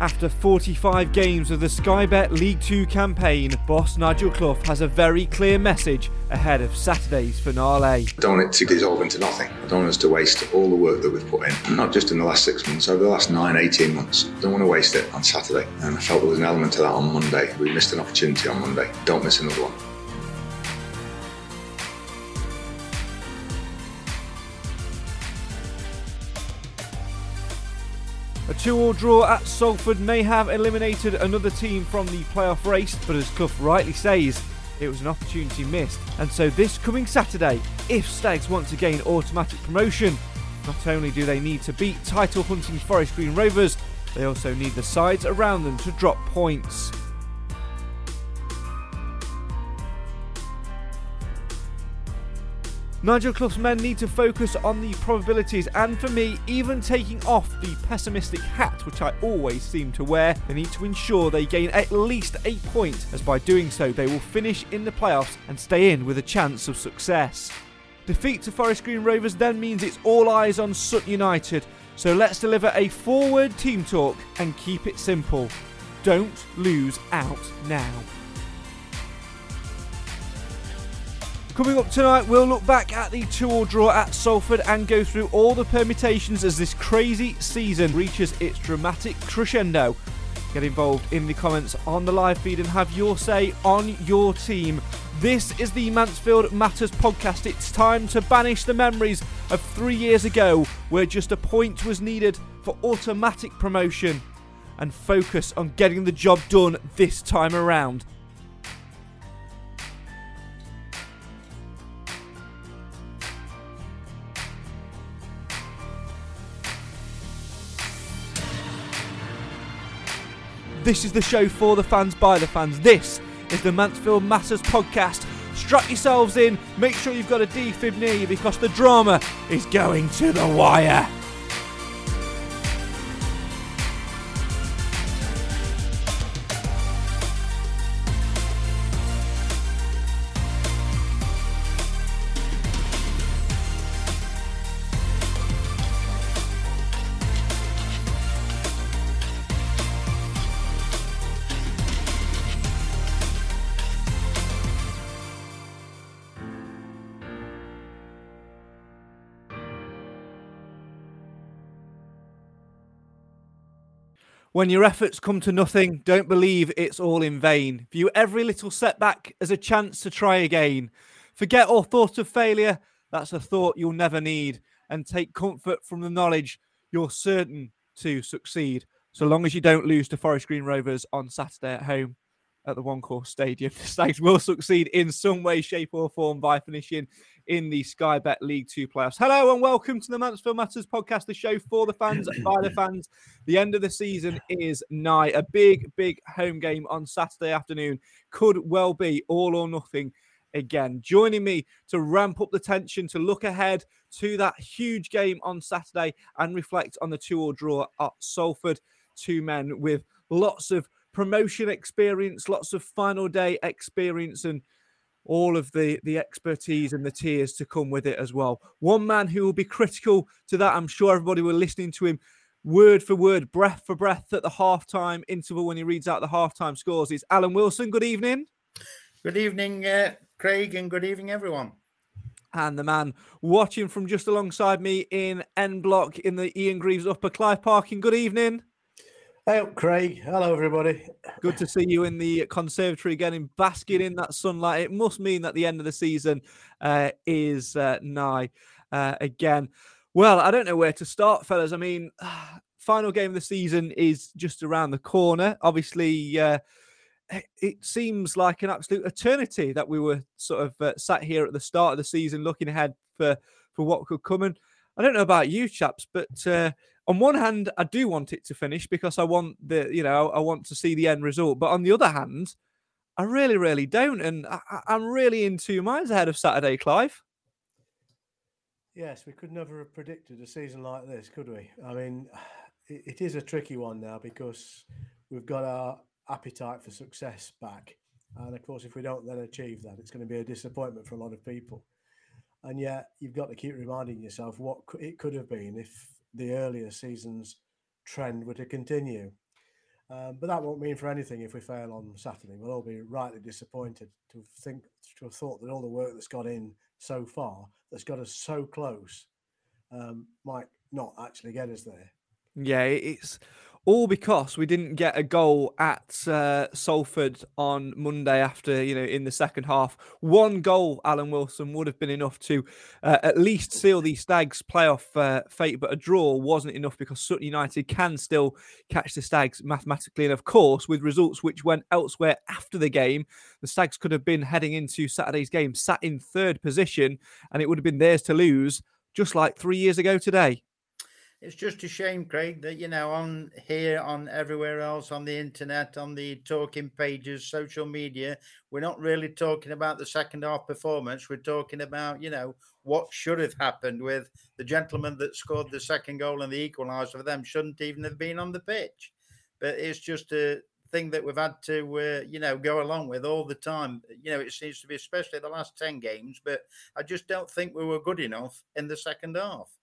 After 45 games of the Sky Bet League 2 campaign, boss Nigel Clough has a very clear message ahead of Saturday's finale. I don't want it to dissolve into nothing. I don't want us to waste all the work that we've put in, not just in the last six months, over the last nine, 18 months. I don't want to waste it on Saturday. And I felt there was an element to that on Monday. We missed an opportunity on Monday. Don't miss another one. A two-all draw at Salford may have eliminated another team from the playoff race, but as Clough rightly says, it was an opportunity missed. And so this coming Saturday, if Stags want to gain automatic promotion, not only do they need to beat title hunting Forest Green Rovers, they also need the sides around them to drop points. Nigel Clough's men need to focus on the probabilities, and for me, even taking off the pessimistic hat, which I always seem to wear, they need to ensure they gain at least a point, as by doing so, they will finish in the playoffs and stay in with a chance of success. Defeat to Forest Green Rovers then means it's all eyes on Sutton United, so let's deliver a forward team talk and keep it simple. Don't lose out now. Coming up tonight, we'll look back at the two-all draw at Salford and go through all the permutations as this crazy season reaches its dramatic crescendo. Get involved in the comments on the live feed and have your say on your team. This is the Mansfield Matters podcast. It's time to banish the memories of three years ago, where just a point was needed for automatic promotion, and focus on getting the job done this time around. This is the show for the fans by the fans. This is the Mansfield Matters podcast. Strap yourselves in, make sure you've got a defib near you because the drama is going to the wire. When your efforts come to nothing, don't believe it's all in vain. View every little setback as a chance to try again. Forget all thought of failure, that's a thought you'll never need. And take comfort from the knowledge you're certain to succeed, so long as you don't lose to Forest Green Rovers on Saturday at home at the One Call Stadium. The Stags will succeed in some way, shape, or form by finishing in the Sky Bet League Two playoffs. Hello and welcome to the Mansfield Matters podcast, the show for the fans, by the fans. The end of the season is nigh. A big, big home game on Saturday afternoon could well be all or nothing again. Joining me to ramp up the tension, to look ahead to that huge game on Saturday and reflect on the two-all draw at Salford. Two men with lots of promotion experience, lots of final day experience, and all of the the expertise and the tears to come with it as well. One man who will be critical to that, I'm sure everybody will listening to him word for word, breath for breath at the halftime interval when he reads out the halftime scores is Alan Wilson. Good evening. Good evening, uh, Craig, and good evening, everyone. And the man watching from just alongside me in N Block in the Ian Greaves Upper Clive Parking. Good evening. Hey Craig. Hello, everybody. Good to see you in the conservatory again, in basking in that sunlight. It must mean that the end of the season uh, is uh, nigh uh, again. Well, I don't know where to start, fellas. I mean, final game of the season is just around the corner. Obviously, uh, it seems like an absolute eternity that we were sort of uh, sat here at the start of the season looking ahead for for what could come. And I don't know about you chaps, but uh, on one hand, I do want it to finish because I want the, you know, I want to see the end result. But on the other hand, I really, really don't, and I, am really in two minds ahead of Saturday, Clive. Yes, we could never have predicted a season like this, could we? I mean, it, it is a tricky one now because we've got our appetite for success back, and of course, if we don't then achieve that, it's going to be a disappointment for a lot of people. And yet, you've got to keep reminding yourself what it could have been if the earlier season's trend were to continue. Um, but that won't mean for anything if we fail on Saturday. We'll all be rightly disappointed to think to have thought that all the work that's got in so far, that's got us so close, um, might not actually get us there. Yeah, it's all because we didn't get a goal at uh, Salford on Monday after, you know, in the second half. One goal, Alan Wilson, would have been enough to uh, at least seal the Stags' playoff uh, fate, but a draw wasn't enough because Sutton United can still catch the Stags mathematically. And of course, with results which went elsewhere after the game, the Stags could have been heading into Saturday's game, sat in third position, and it would have been theirs to lose, just like three years ago today it's just a shame, Craig, that you know on here, on everywhere else, on the internet, on the talking pages, social media, we're not really talking about the second half performance. We're talking about you know what should have happened with the gentleman that scored the second goal and the equaliser for them shouldn't even have been on the pitch. But it's just a thing that we've had to uh, you know go along with all the time. You know, it seems to be especially the last ten games, but I just don't think we were good enough in the second half.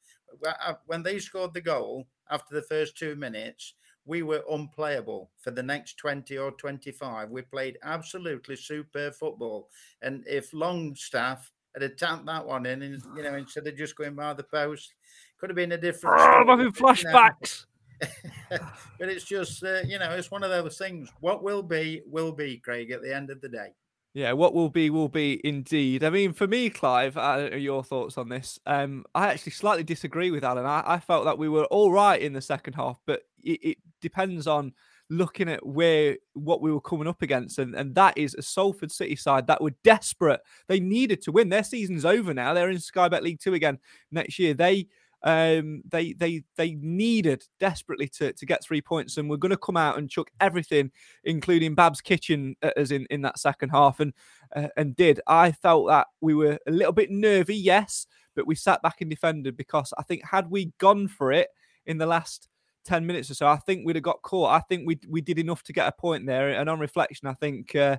Uh, when they scored the goal after the first two minutes, we were unplayable for the next 20 or 25. We played absolutely superb football. And if Longstaff had attacked that one in, and, you know, instead of just going by the post, could have been a different. Oh, I'm having flashbacks. but it's just, uh, you know, it's one of those things. What will be, will be, Craig, at the end of the day. Yeah, what will be will be indeed. I mean, for me, Clive, uh, your thoughts on this? Um, I actually slightly disagree with Alan. I, I felt that we were all right in the second half, but it, it, depends on looking at where what we were coming up against, and and that is a Salford City side that were desperate. They needed to win. Their season's over now. They're in Sky Bet League Two again next year. They um, they they they needed desperately to to get three points, and we're going to come out and chuck everything, including Bab's kitchen, as in in that second half, and uh, and did. I felt that we were a little bit nervy, yes, but we sat back and defended because I think had we gone for it in the last 10 minutes or so, I think we'd have got caught. I think we we did enough to get a point there. And on reflection, I think uh,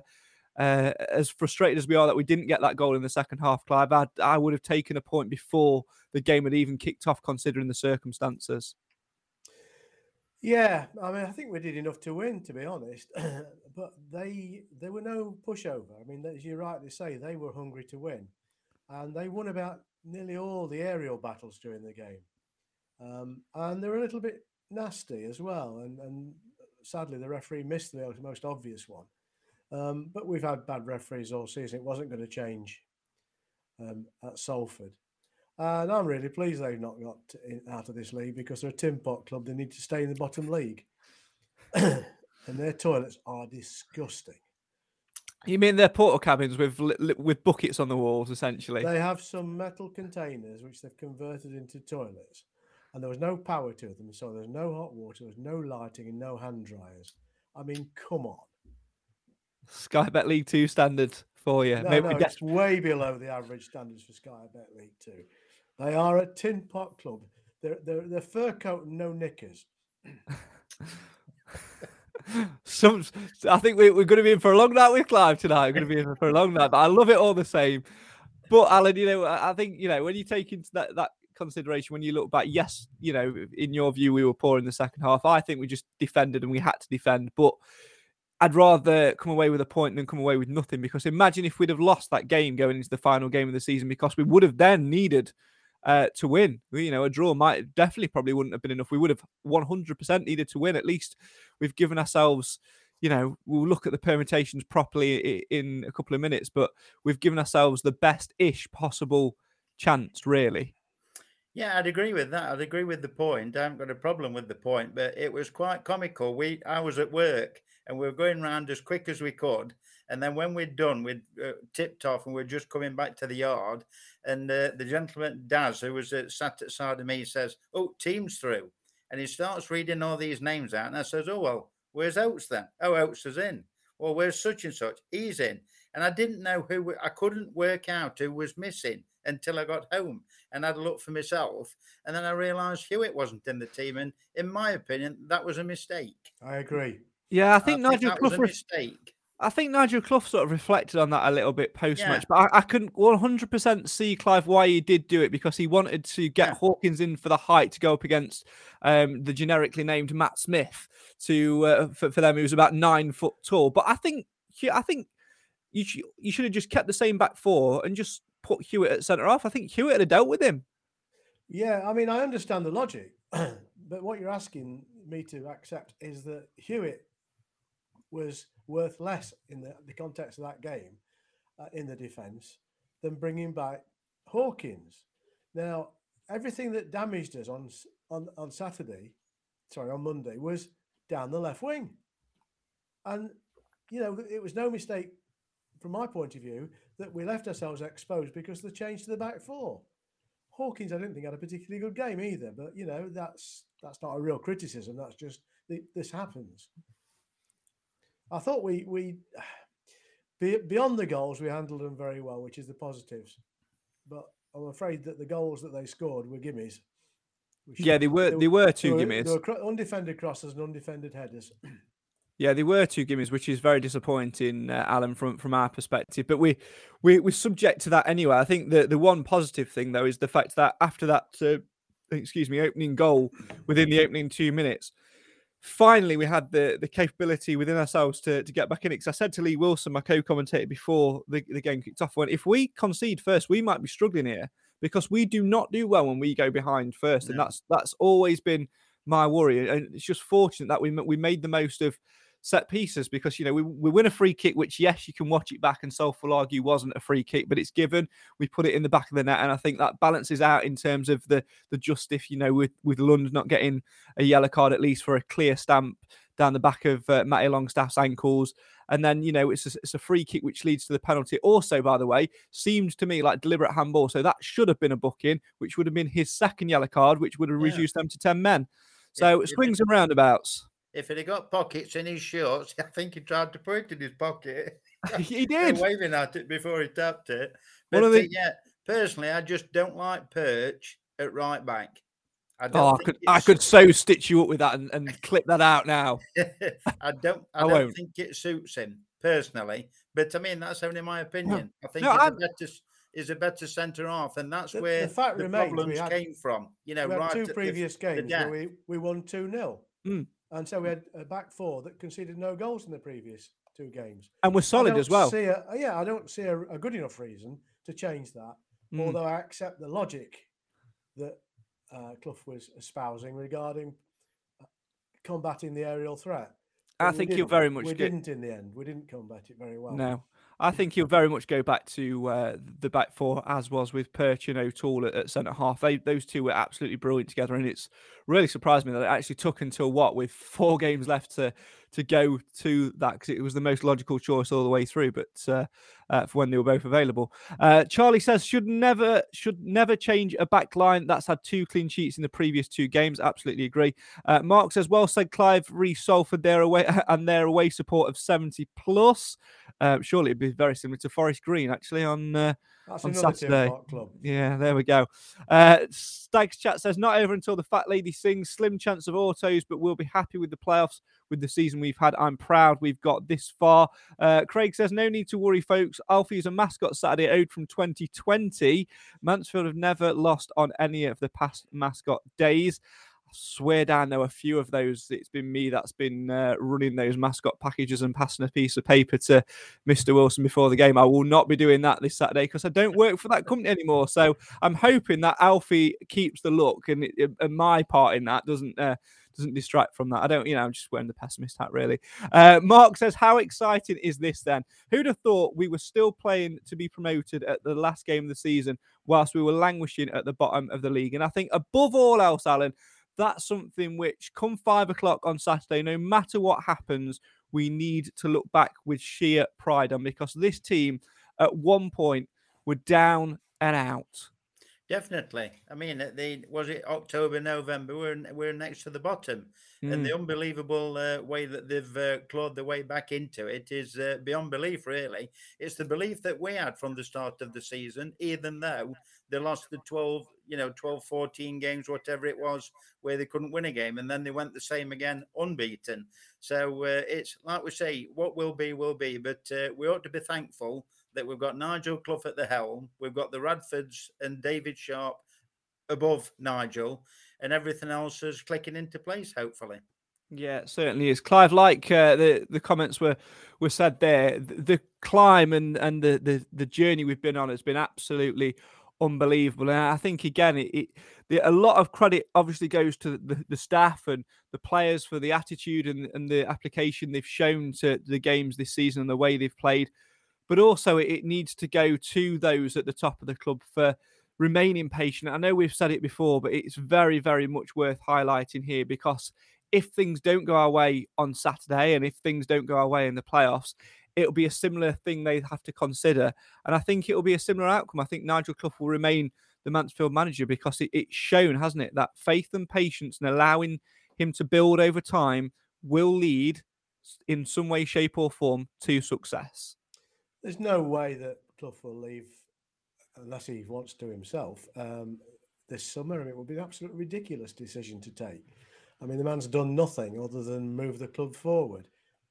uh, as frustrated as we are that we didn't get that goal in the second half, Clive, I'd, I would have taken a point before the game had even kicked off, considering the circumstances. Yeah, I mean, I think we did enough to win, to be honest. but they, there were no pushover. I mean, as you rightly say, they were hungry to win, and they won about nearly all the aerial battles during the game. Um, and they were a little bit nasty as well. And, and sadly, the referee missed the most obvious one. Um, but we've had bad referees all season. It wasn't going to change um, at Salford. And I'm really pleased they've not got in, out of this league because they're a tin pot club. They need to stay in the bottom league. and their toilets are disgusting. You mean their portal cabins with with buckets on the walls, essentially? They have some metal containers which they've converted into toilets, and there was no power to them, so there's no hot water, there's no lighting, and no hand dryers. I mean, come on. Sky Bet League Two standards for you. No, Maybe no, it's way below the average standards for Sky Bet League Two. They are a tin pot club. They're they're, they're fur coat and no knickers. Some, I think we, we're going to be in for a long night with Clive tonight. We're going to be in for a long night, but I love it all the same. But Alan, you know, I I think you know when you take into that that consideration when you look back, yes, you know, in your view, we were poor in the second half. I think we just defended and we had to defend, but. I'd rather come away with a point than come away with nothing because imagine if we'd have lost that game going into the final game of the season because we would have then needed uh, to win. You know, a draw might definitely probably wouldn't have been enough. We would have 100% needed to win. At least we've given ourselves, you know, we'll look at the permutations properly in a couple of minutes, but we've given ourselves the best ish possible chance, really. Yeah, I'd agree with that. I'd agree with the point. I haven't got a problem with the point, but it was quite comical. We, I was at work and we were going around as quick as we could. And then when we'd done, we'd uh, tipped off and we're just coming back to the yard. And uh, the gentleman, Daz, who was uh, sat at side of me, says, Oh, team's through. And he starts reading all these names out. And I says, Oh, well, where's Oates then? Oh, Oates is in. Well, where's such and such? He's in. And I didn't know who, I couldn't work out who was missing until I got home and had a look for myself. And then I realised Hewitt wasn't in the team. And in my opinion, that was a mistake. I agree. Yeah, I think I Nigel that was Clough. a mistake. I think Nigel Clough sort of reflected on that a little bit post match, but I, I couldn't 100% see Clive why he did do it because he wanted to get Yeah. Hawkins in for the height to go up against um, the generically named Matt Smith to uh, for, for them who was about nine foot tall. But I think I think you sh- you should have just kept the same back four and just put Hewitt at centre half. I think Hewitt would have dealt with him. Yeah, I mean, I understand the logic, but what you're asking me to accept is that Hewitt was worth less in the, the context of that game uh, in the defence than bringing back Hawkins. Now, everything that damaged us on on on Saturday, sorry, on Monday, was down the left wing, and you know it was no mistake from my point of view that we left ourselves exposed because of the change to the back four. Hawkins, I didn't think had a particularly good game either, but you know that's that's not a real criticism. That's just th- this happens. I thought we we beyond the goals we handled them very well, which is the positives. But I'm afraid that the goals that they scored were gimmies. Yeah, they were they were two they were, gimmies. They were undefended crosses and undefended headers. Yeah, they were two gimmies, which is very disappointing, uh, Alan, from from our perspective. But we we we're subject to that anyway. I think the the one positive thing though is the fact that after that, uh, excuse me, opening goal within the opening two minutes, finally we had the the capability within ourselves to to get back in it. Because I said to Lee Wilson, my co-commentator, before the, the game kicked off, when if we concede first, we might be struggling here because we do not do well when we go behind first, and that's that's always been my worry. And it's just fortunate that we we made the most of set pieces because you know we, we win a free kick which yes you can watch it back and Solf will argue wasn't a free kick but it's given. We put it in the back of the net and I think that balances out in terms of the the justice you know with with Lund not getting a yellow card at least for a clear stamp down the back of uh, Matty Longstaff's ankles. And then you know it's a, it's a free kick which leads to the penalty. Also by the way seems to me like deliberate handball. So that should have been a booking which would have been his second yellow card which would have Yeah. reduced them to 10 men. So if it- swings and roundabouts If it had got pockets in his shorts, I think he tried to put it in his pocket. he did waving at it before he tapped it. But the- uh, yeah, personally, I just don't like Perch at right back. I don't Oh, I could I could so stitch you up with that and, and clip that out now. I don't. I, I don't think it suits him personally. But I mean, that's only my opinion. I think No, he's, a better, he's a better centre half, and that's The- the where fact the remains problems had- came from. You know, right two previous the games where we, we won 2 0. Mm. And so we had a back four that conceded no goals in the previous two games. And we're solid as well. See a, yeah, I don't see a, a good enough reason to change that. Mm. Although I accept the logic that uh, Clough was espousing regarding uh, combating the aerial threat. I But we think didn't- very much We get- didn't in the end. We didn't combat it very well. No, I think he'll very much go back to uh, the back four as was with Perch and O'Toole at, at centre half. They, those two were absolutely brilliant together, and it's really surprised me that it actually took until what with four games left to to go to that because it was the most logical choice all the way through. But uh, uh, for when they were both available, uh, Charlie says should never should never change a back line that's had two clean sheets in the previous two games. Absolutely agree. Uh, Mark says well said, Clive. Re Salford their away and their away support of seventy plus. Uh, surely it'd be very similar to Forest Green actually on uh, That's on Saturday. Club. Yeah, there we go. Uh, Stags chat says not over until the fat lady sings. Slim chance of autos, but we'll be happy with the playoffs. with the season we've had. I'm proud we've got this far. Uh, Craig says, No need to worry, folks. Alfie is a mascot Saturday owed from 2020. Mansfield have never lost on any of the past mascot days. I swear down there were a few of those. It's been me that's been uh, running those mascot packages and passing a piece of paper to Mr. Wilson before the game. I will not be doing that this Saturday because I don't work for that company anymore. So I'm hoping that Alfie keeps the look and, and my part in that doesn't. Uh, doesn't distract from that. I don't, you know, I'm just wearing the pessimist hat, really. Uh, Mark says, How exciting is this then? Who'd have thought we were still playing to be promoted at the last game of the season whilst we were languishing at the bottom of the league? And I think, above all else, Alan, that's something which, come five o'clock on Saturday, no matter what happens, we need to look back with sheer pride on because this team at one point were down and out. Definitely. I mean, the was it October, November? We're we're next to the bottom, mm. and the mm. unbelievable uh, way that they've uh, clawed their way back into it is uh, beyond belief. Really, it's the belief that we had from the start of the season, even though they lost the 12, you know, 12, 14 games, whatever it was, where they couldn't win a game, and then they went the same again, unbeaten. So uh, it's like we say, what will be will be, but uh, we ought to be thankful that we've got Nigel Clough at the helm, we've got the Radfords and David Sharp above Nigel, and everything else is clicking into place, hopefully. Yeah, certainly is. Clive, like uh, the the comments were were said there, the, the climb and and the, the the journey we've been on has been absolutely unbelievable. And I think again, it, it the, a lot of credit obviously goes to the, the staff and the players for the attitude and, and the application they've shown to the games this season and the way they've played but also it needs to go to those at the top of the club for remaining patient. I know we've said it before, but it's very, very much worth highlighting here because if things don't go our way on Saturday and if things don't go our way in the playoffs, it'll be a similar thing they have to consider. And I think it'll be a similar outcome. I think Nigel Clough will remain the Mansfield manager because it, it's shown, hasn't it, that faith and patience and allowing him to build over time will lead in some way, shape, or form to success. There's no way that Clough will leave unless he wants to himself um, this summer. I mean, it would be an absolutely ridiculous decision to take. I mean, the man's done nothing other than move the club forward.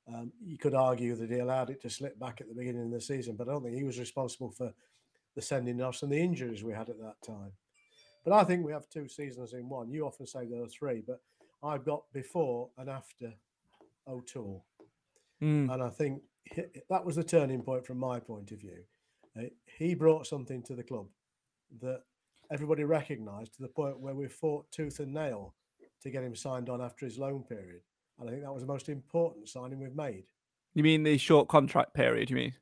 Um, you could argue that he allowed it to slip back at the beginning of the season, but I don't think he was responsible for the sending offs and the injuries we had at that time. But I think we have two seasons in one. You often say there are three, but I've got before and after O'Toole. Mm. And I think that was the turning point from my point of view. Uh, he brought something to the club that everybody recognised to the point where we fought tooth and nail to get him signed on after his loan period. And I think that was the most important signing we've made. You mean the short contract period? You mean?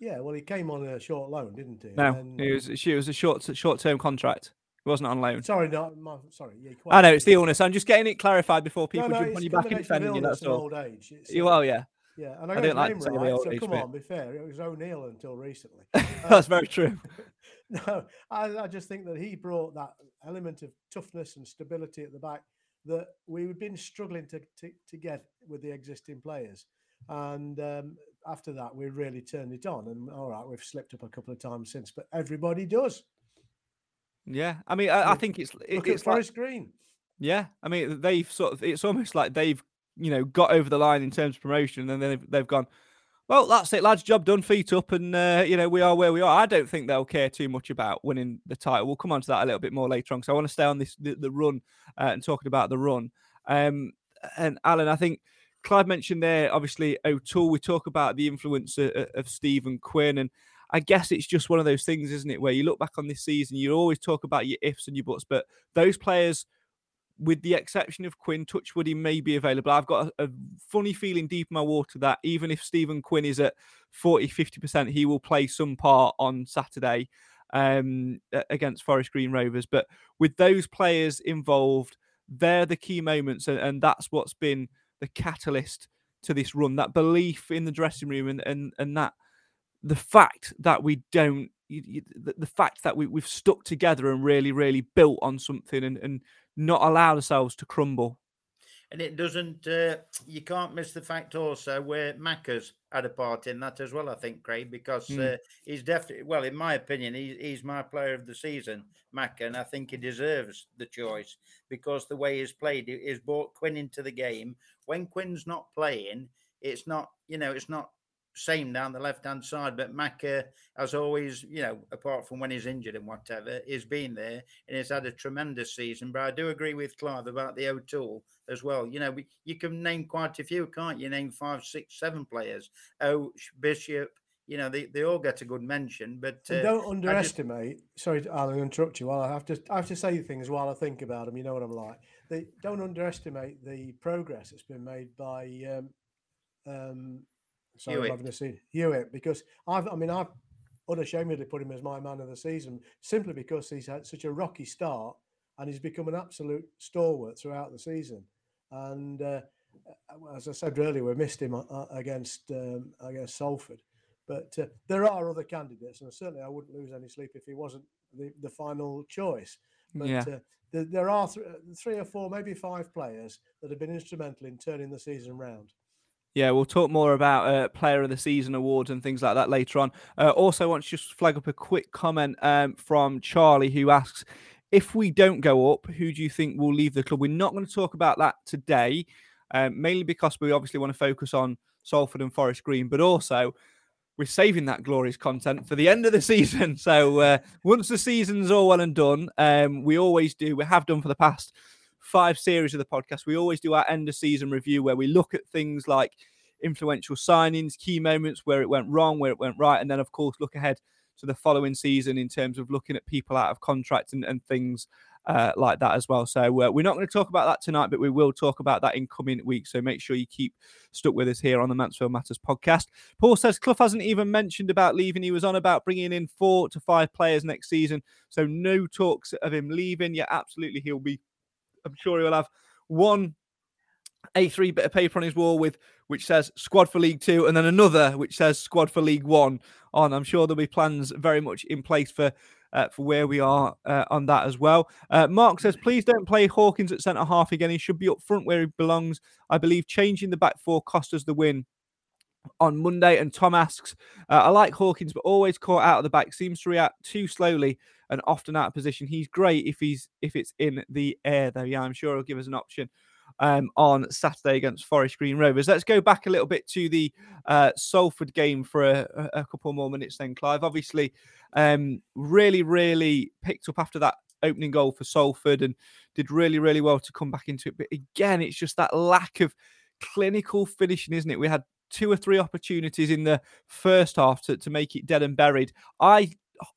Yeah, well, he came on a short loan, didn't he? No, then... it was it was a short short term contract. It wasn't on loan. Sorry, no, my, sorry. Yeah, I know it's the illness. I'm just getting it clarified before people no, no, jump on you back and defending you. That's all. Old age. It's, well, yeah. Yeah, and I, I didn't like to say right, so come on, be fair. It was O'Neill until recently. That's very true. no, I, I, just think that he brought that element of toughness and stability at the back that we've been struggling to, to, to get with the existing players. And um, after that, we really turned it on. And all right, we've slipped up a couple of times since, but everybody does. Yeah, I mean, I, I think it's it, look it's at Forest like, Green. Yeah, I mean, they've sort of. It's almost like they've you know, got over the line in terms of promotion, and then they've, they've gone, well, that's it, lads. Job done. Feet up, and uh, you know we are where we are. I don't think they'll care too much about winning the title. We'll come on to that a little bit more later on. So I want to stay on this the, the run uh, and talking about the run. Um, and Alan, I think Clive mentioned there, obviously O'Toole. We talk about the influence of, of Stephen Quinn, and I guess it's just one of those things, isn't it, where you look back on this season, you always talk about your ifs and your buts, but those players with the exception of Quinn, Touchwood, he may be available. I've got a, a, funny feeling deep in my water that even if Stephen Quinn is at 40, 50%, he will play some part on Saturday um, against Forest Green Rovers. But with those players involved, they're the key moments. And, and that's what's been the catalyst to this run that belief in the dressing room and, and, and that the fact that we don't. the, the fact that we, we've stuck together and really, really built on something and, and not allow ourselves to crumble. And it doesn't, uh, you can't miss the fact also where Macca's had a part in that as well, I think, Craig, because Mm. uh, he's definitely, well, in my opinion, he, he's my player of the season, Macca, and I think he deserves the choice because the way he's played, he- he's brought Quinn into the game. When Quinn's not playing, it's not, you know, it's not same down the left hand side, but Macca as always, you know, apart from when he's injured and whatever, he's been there and he's had a tremendous season. But I do agree with Clive about the O'Toole as well. You know, we, you can name quite a few, can't you? Name five, six, seven players. Oh, Bishop, you know, they, they all get a good mention. But uh, don't I just- underestimate. Sorry, I'll interrupt you. While I have to, I have to say things while I think about them. You know what I'm like. They don't underestimate the progress that's been made by. Um, um, sorry, I'm Hewitt. having a see Hewitt because I've. I mean, I've unashamedly put him as my man of the season simply because he's had such a rocky start and he's become an absolute stalwart throughout the season. And uh, uh, as I said earlier, we missed him uh, uh, against um, against Salford. But uh, there are other candidates, and certainly I wouldn't lose any sleep if he wasn't the, the final choice. But Yeah. uh, there, there are th- three or four, maybe five players that have been instrumental in turning the season round. Yeah, we'll talk more about uh, Player of the Season awards and things like that later on. Uh, also, want to just flag up a quick comment um, from Charlie who asks, "If we don't go up, who do you think will leave the club?" We're not going to talk about that today, um, mainly because we obviously want to focus on Salford and Forest Green, but also we're saving that glorious content for the end of the season. So uh, once the season's all well and done, um, we always do. We have done for the past five series of the podcast. We always do our end of season review where we look at things like influential signings, key moments where it went wrong, where it went right, and then of course look ahead to the following season in terms of looking at people out of contract and, and things uh, like that as well. So uh, we're not going to talk about that tonight, but we will talk about that in coming weeks. So make sure you keep stuck with us here on the Mansfield Matters podcast. Paul says Clough hasn't even mentioned about leaving. He was on about bringing in four to five players next season. So no talks of him leaving. Yeah, absolutely. He'll be, I'm sure he'll have one A3 bit of paper on his wall with which says squad for League Two, and then another which says squad for League One on. I'm sure there'll be plans very much in place for uh, for where we are uh, on that as well. Uh, Mark says, please don't play Hawkins at centre half again. He should be up front where he belongs. I believe changing the back four cost us the win on Monday. And Tom asks, uh, I like Hawkins, but always caught out of the back. Seems to react too slowly and often out of position. He's great if he's if it's in the air, though. Yeah, I'm sure he'll give us an option um, on Saturday against Forest Green Rovers. Let's go back a little bit to the uh, Salford game for a, a couple more minutes, then, Clive. Obviously, um, really, really picked up after that opening goal for Salford and did really, really well to come back into it. But again, it's just that lack of clinical finishing, isn't it? We had two or three opportunities in the first half to, to make it dead and buried. I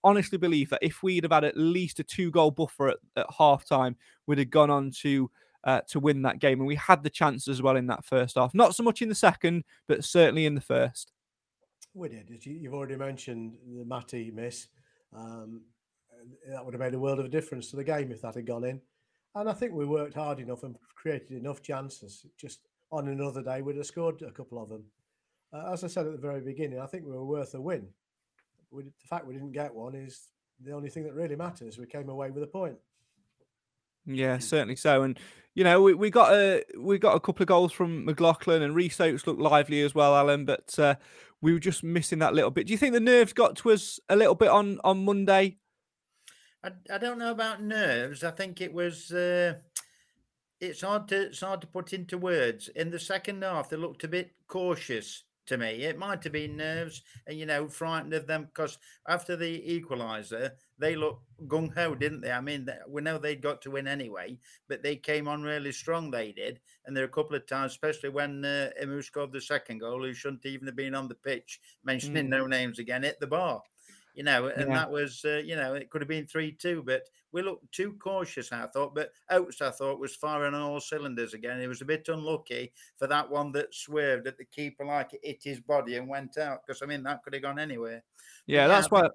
honestly believe that if we'd have had at least a two goal buffer at, at half time, we'd have gone on to uh, to win that game. And we had the chance as well in that first half. Not so much in the second, but certainly in the first. We did. You've already mentioned the Matty miss. Um, that would have made a world of a difference to the game if that had gone in. And I think we worked hard enough and created enough chances. Just on another day, we'd have scored a couple of them. Uh, as I said at the very beginning, I think we were worth a win. We, the fact we didn't get one is the only thing that really matters. We came away with a point. Yeah, certainly so. And you know, we, we got a we got a couple of goals from McLaughlin and Rhys Oates looked lively as well, Alan. But uh, we were just missing that little bit. Do you think the nerves got to us a little bit on on Monday? I, I don't know about nerves. I think it was. Uh, it's hard to it's hard to put into words. In the second half, they looked a bit cautious to me. It might have been nerves, and you know, frightened of them because after the equaliser, they looked gung ho, didn't they? I mean, they- we know they'd got to win anyway, but they came on really strong. They did, and there are a couple of times, especially when uh, Emu scored the second goal, who shouldn't even have been on the pitch. Mentioning Mm. no names again, hit the bar you know, and Yeah. that was, uh, you know, it could have been 3 2, but we looked too cautious, I thought. But Oates, I thought, was firing on all cylinders again. He was a bit unlucky for that one that swerved at the keeper, like it hit his body and went out, because I mean, that could have gone anywhere. Yeah, yeah, that's I why. I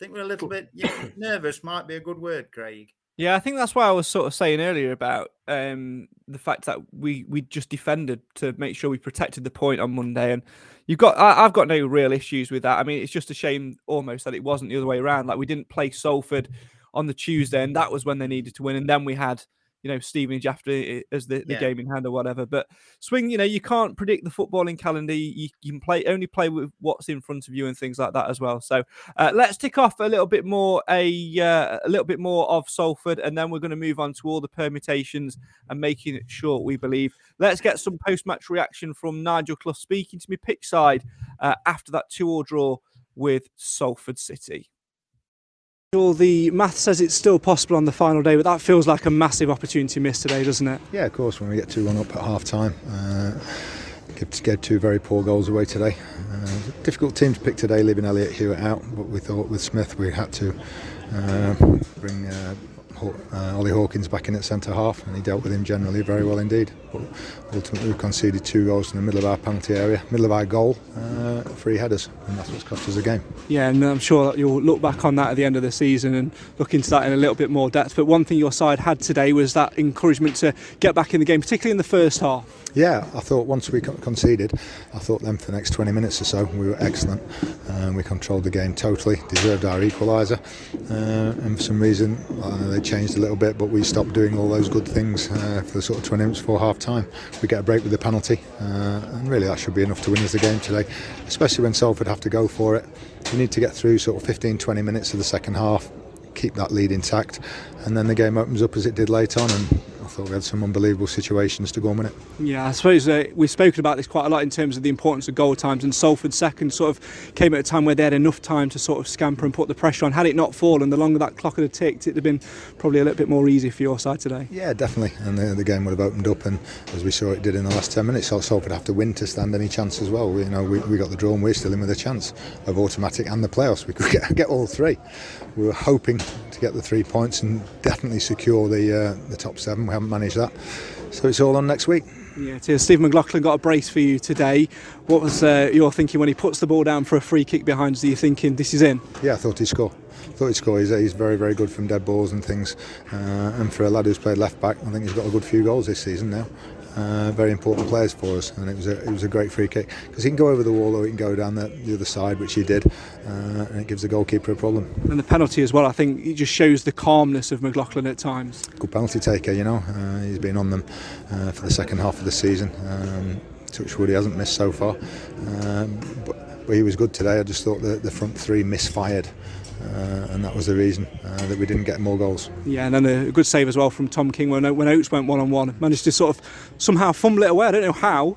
think we're a little bit yeah, nervous, might be a good word, Craig. Yeah, I think that's why I was sort of saying earlier about um, the fact that we we just defended to make sure we protected the point on Monday, and you've got I, I've got no real issues with that. I mean, it's just a shame almost that it wasn't the other way around. Like we didn't play Salford on the Tuesday, and that was when they needed to win, and then we had you know, Stevenage after it, as the, the Yeah. game in hand or whatever. But swing, you know, you can't predict the footballing calendar. You, you can play only play with what's in front of you and things like that as well. So uh, let's tick off a little bit more a uh, a little bit more of Salford, and then we're going to move on to all the permutations and making it short. We believe. Let's get some post match reaction from Nigel Clough speaking to me pitch side uh, after that two all draw with Salford City. Well, the math says it's still possible on the final day, but that feels like a massive opportunity missed today, doesn't it? Yeah, of course, when we get 2 1 up at half time. Uh, gave, two very poor goals away today. Uh, difficult team to pick today, leaving Elliot Hewitt out, but we thought with Smith we had to uh, bring uh, uh, Ollie Hawkins back in at centre half, and he dealt with him generally very well indeed. But ultimately, we conceded two goals in the middle of our penalty area, middle of our goal, uh, three headers, and that's what's cost us the game. Yeah, and I'm sure that you'll look back on that at the end of the season and look into that in a little bit more depth. But one thing your side had today was that encouragement to get back in the game, particularly in the first half. Yeah, I thought once we conceded, I thought then for the next 20 minutes or so we were excellent. Um, we controlled the game totally, deserved our equaliser, uh, and for some reason uh, they changed a little bit, but we stopped doing all those good things uh, for the sort of 20 minutes before half time. We get a break with the penalty, uh, and really that should be enough to win us the game today, especially when Salford have to go for it. You need to get through sort of 15 20 minutes of the second half, keep that lead intact, and then the game opens up as it did late on. And thought we had some unbelievable situations to go and win it. Yeah, I suppose uh, we've spoken about this quite a lot in terms of the importance of goal times, and Salford second sort of came at a time where they had enough time to sort of scamper and put the pressure on. Had it not fallen, the longer that clock had ticked, it'd have been probably a little bit more easy for your side today. Yeah, definitely. And the, the game would have opened up, and as we saw it did in the last 10 minutes, Salford have to win to stand any chance as well. We, you know, we, we got the draw, and we're still in with a chance of automatic and the playoffs. We could get, get all three. We were hoping to get the three points and definitely secure the uh, the top seven. We haven't managed that, so it's all on next week. Yeah, it is. Stephen McLaughlin got a brace for you today. What was uh, your thinking when he puts the ball down for a free kick behind? Are you thinking this is in? Yeah, I thought he'd score. Thought he'd score. He's, he's very, very good from dead balls and things. Uh, and for a lad who's played left back, I think he's got a good few goals this season now. Uh, very important players for us, and it was a it was a great free kick because he can go over the wall or he can go down the, the other side, which he did, uh, and it gives the goalkeeper a problem. And the penalty as well, I think it just shows the calmness of McLaughlin at times. Good penalty taker, you know. Uh, he's been on them uh, for the second half of the season. Um, Touchwood, he hasn't missed so far, um, but, but he was good today. I just thought the, the front three misfired, uh, and that was the reason uh, that we didn't get more goals. Yeah, and then a good save as well from Tom King when, when Oates went one on one. Managed to sort of somehow fumble it away. I don't know how.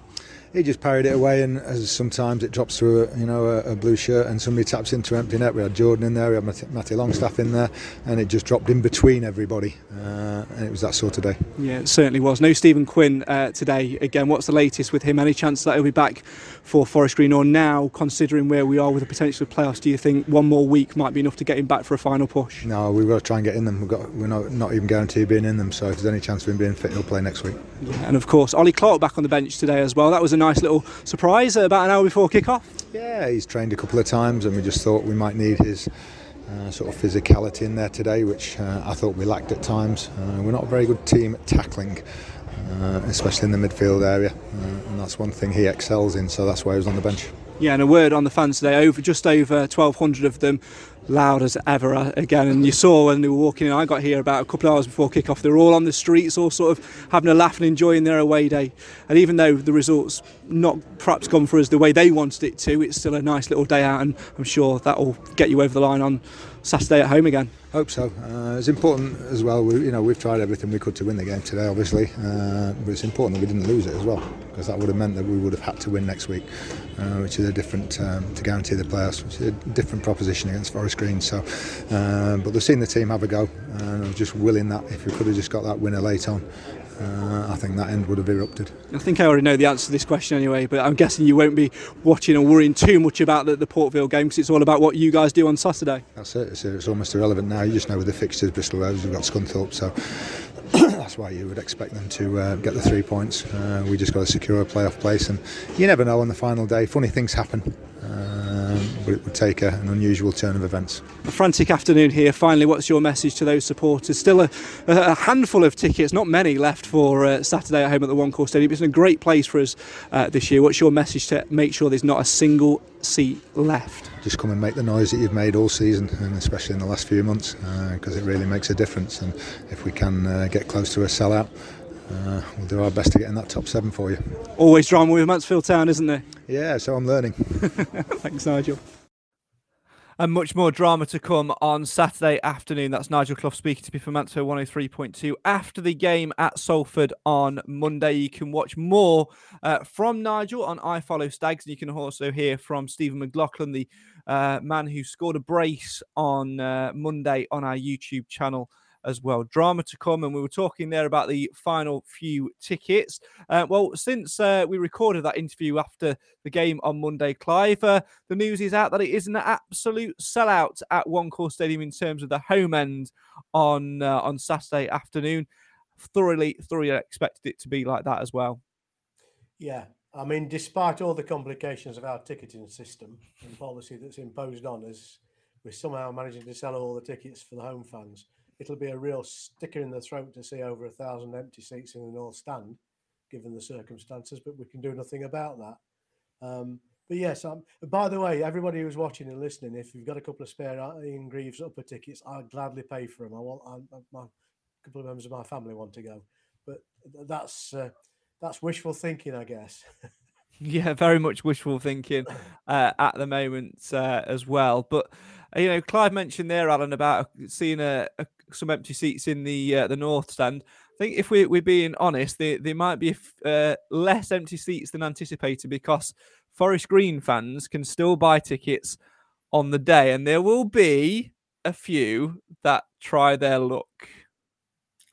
He just parried it away, and as sometimes it drops through, a, you know, a, a blue shirt, and somebody taps into empty net. We had Jordan in there, we had Matty, Matty Longstaff in there, and it just dropped in between everybody, uh, and it was that sort of day. Yeah, it certainly was. No Stephen Quinn uh, today. Again, what's the latest with him? Any chance that he'll be back for Forest Green, or now, considering where we are with the potential of playoffs, do you think one more week might be enough to get him back for a final push? No, we've got to try and get in them. We've got, we're not, not even guaranteed being in them, so if there's any chance of him being fit, he'll play next week. Yeah, and of course, Ollie Clark back on the bench today as well. That was a nice little surprise about an hour before kick-off. Yeah, he's trained a couple of times, and we just thought we might need his uh, sort of physicality in there today, which uh, I thought we lacked at times. Uh, we're not a very good team at tackling. Uh, especially in the midfield area, uh, and that's one thing he excels in. So that's why he was on the bench. Yeah, and a word on the fans today. Over just over 1,200 of them, loud as ever uh, again. And you saw when they were walking in. I got here about a couple of hours before kick-off. They were all on the streets, all sort of having a laugh and enjoying their away day. And even though the results not perhaps gone for us the way they wanted it to, it's still a nice little day out, and I'm sure that will get you over the line on Saturday at home again. Hope so. Uh, it's important as well. We, you know, we've tried everything we could to win the game today, obviously, uh, but it's important that we didn't lose it as well, because that would have meant that we would have had to win next week, uh, which is a different um, to guarantee the playoffs, which is a different proposition against Forest Green. So, um, but they've seen the team have a go, and I was just willing that if we could have just got that winner late on. Uh, I think that end would have erupted. I think I already know the answer to this question anyway, but I'm guessing you won't be watching or worrying too much about the, the Port Vale game because it's all about what you guys do on Saturday. That's it. It's, it's almost irrelevant now. You just know with the fixtures, Bristol Rovers have got Scunthorpe, so that's why you would expect them to uh, get the three points. Uh, we just got to secure a playoff place, and you never know on the final day. Funny things happen. Um, but it would take a, an unusual turn of events. A frantic afternoon here. Finally, what's your message to those supporters? Still a, a handful of tickets, not many left for uh, Saturday at home at the One Call Stadium. It's a great place for us uh, this year. What's your message to make sure there's not a single seat left? Just come and make the noise that you've made all season, and especially in the last few months, because uh, it really makes a difference. And if we can uh, get close to a sellout, uh, we'll do our best to get in that top seven for you. Always drama with Mansfield Town, isn't there? Yeah, so I'm learning. Thanks, Nigel. And much more drama to come on Saturday afternoon. That's Nigel Clough speaking to me from Mansfield 103.2. After the game at Salford on Monday, you can watch more uh, from Nigel on iFollow Stags. And you can also hear from Stephen McLaughlin, the uh, man who scored a brace on uh, Monday on our YouTube channel as well. Drama to come, and we were talking there about the final few tickets. Uh, well, since uh, we recorded that interview after the game on Monday, Clive, uh, the news is out that it is an absolute sellout at One Call Stadium in terms of the home end on uh, on Saturday afternoon. Thoroughly, thoroughly expected it to be like that as well. Yeah, I mean, despite all the complications of our ticketing system and policy that's imposed on us, we're somehow managing to sell all the tickets for the home fans it'll be a real sticker in the throat to see over a thousand empty seats in the North Stand, given the circumstances. But we can do nothing about that. Um, but yes, um, by the way, everybody who's watching and listening, if you've got a couple of spare Ian Greaves upper tickets, I'll gladly pay for them. I want I, my a couple of members of my family want to go, but that's uh, that's wishful thinking, I guess. yeah, very much wishful thinking uh, at the moment uh, as well. But uh, you know, Clive mentioned there, Alan, about seeing a, a some empty seats in the uh, the north stand. I think if we, we're being honest, there, there might be uh, less empty seats than anticipated because Forest Green fans can still buy tickets on the day, and there will be a few that try their luck.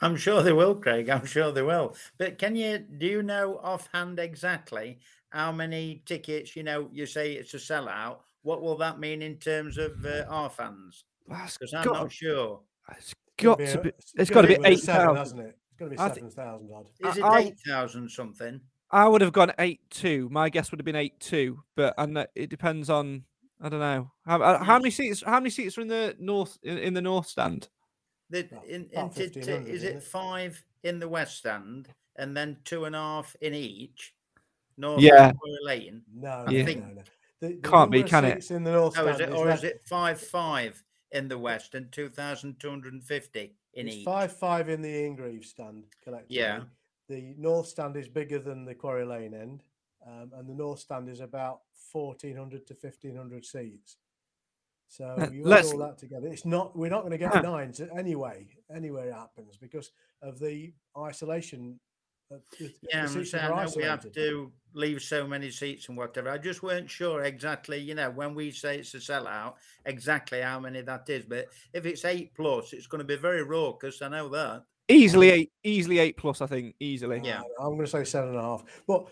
I'm sure they will, Craig. I'm sure they will. But can you do you know offhand exactly how many tickets? You know, you say it's a sellout. What will that mean in terms of uh, our fans? Because I'm got, not sure. It's got to be. It's got to be eight thousand, hasn't it? It's got to be seven thousand odd. Is it eight thousand something? I would have gone eight two. My guess would have been eight two, but and it depends on I don't know how, uh, how many seats. How many seats are in the north in, in the north stand? The, in, in, is it five in the west stand and then two and a half in each? North yeah. Lane. No, I yeah. think no, no. The, the Can't be, can it? It's in the north no, is it, or is it five five in the west and two thousand two hundred and fifty in it's each? Five five in the Ian Greaves stand collectively. Yeah. The north stand is bigger than the Quarry Lane end, um, and the north stand is about fourteen hundred to fifteen hundred seats. So you add all that together. It's not. We're not going to get nines anyway. Anywhere it happens because of the isolation. Yeah, I'm saying we have to leave so many seats and whatever. I just weren't sure exactly. You know, when we say it's a sellout, exactly how many that is. But if it's eight plus, it's going to be very raucous. I know that. Easily eight. Easily eight plus. I think easily. Yeah, I'm going to say seven and a half. But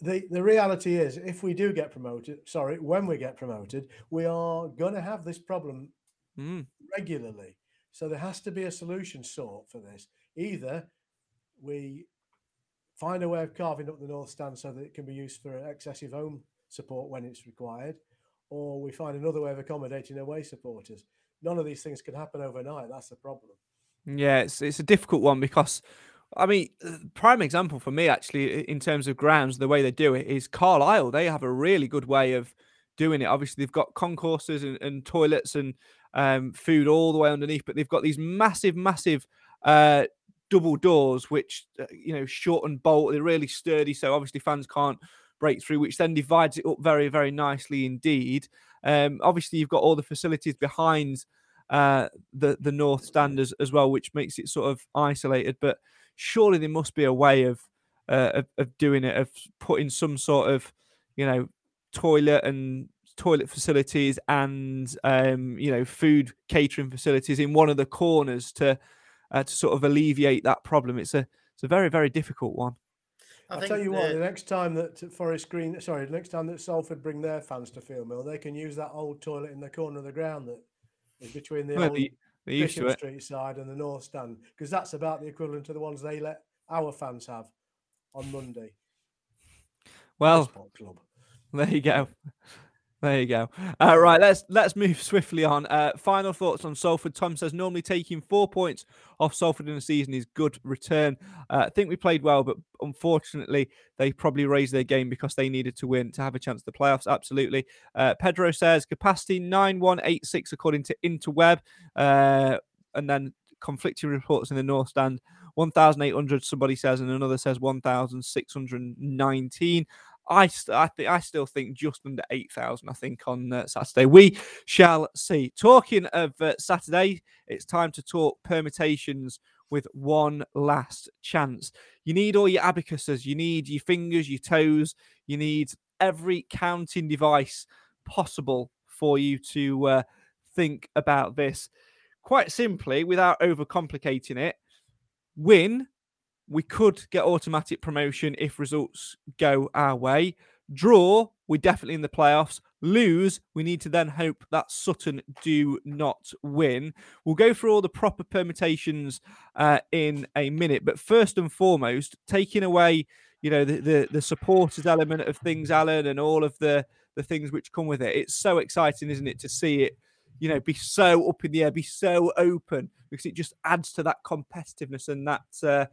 the the reality is, if we do get promoted, sorry, when we get promoted, we are going to have this problem mm. regularly. So there has to be a solution sought for this. Either we find a way of carving up the north stand so that it can be used for excessive home support when it's required, or we find another way of accommodating away supporters. None of these things can happen overnight. That's the problem. Yeah, it's it's a difficult one because I mean, prime example for me actually in terms of grounds, the way they do it is Carlisle. They have a really good way of doing it. Obviously, they've got concourses and, and toilets and um, food all the way underneath, but they've got these massive, massive uh, double doors, which uh, you know short and bolt. They're really sturdy, so obviously fans can't break through, which then divides it up very, very nicely indeed. Um, obviously, you've got all the facilities behind uh, the the north stand as, as well, which makes it sort of isolated, but surely there must be a way of, uh, of, of doing it, of putting some sort of, you know, toilet and toilet facilities and um, you know food catering facilities in one of the corners to uh, to sort of alleviate that problem. It's a it's a very very difficult one. I will tell you the... what. The next time that Forest Green, sorry, the next time that Salford bring their fans to Field Mill, they can use that old toilet in the corner of the ground that is between the well, old they're Bishop. Street side and the North Stand because that's about the equivalent to the ones they let our fans have on Monday. Well, there you go. There you go. Uh, right, let's let's move swiftly on. Uh, final thoughts on Salford. Tom says normally taking four points off Salford in a season is good return. Uh, I think we played well, but unfortunately they probably raised their game because they needed to win to have a chance at the playoffs. Absolutely. Uh, Pedro says capacity nine one eight six according to Interweb, uh, and then conflicting reports in the North Stand. 1,800, somebody says, and another says 1,619. I st- I think I still think just under eight thousand. I think on uh, Saturday we shall see. Talking of uh, Saturday, it's time to talk permutations with one last chance. You need all your abacuses. You need your fingers, your toes. You need every counting device possible for you to uh, think about this. Quite simply, without overcomplicating it, win we could get automatic promotion if results go our way. Draw, we're definitely in the playoffs. Lose, we need to then hope that Sutton do not win. We'll go through all the proper permutations uh, in a minute, but first and foremost, taking away, you know, the, the the supporters element of things, Alan, and all of the the things which come with it. It's so exciting, isn't it, to see it, you know, be so up in the air, be so open, because it just adds to that competitiveness and that. Uh,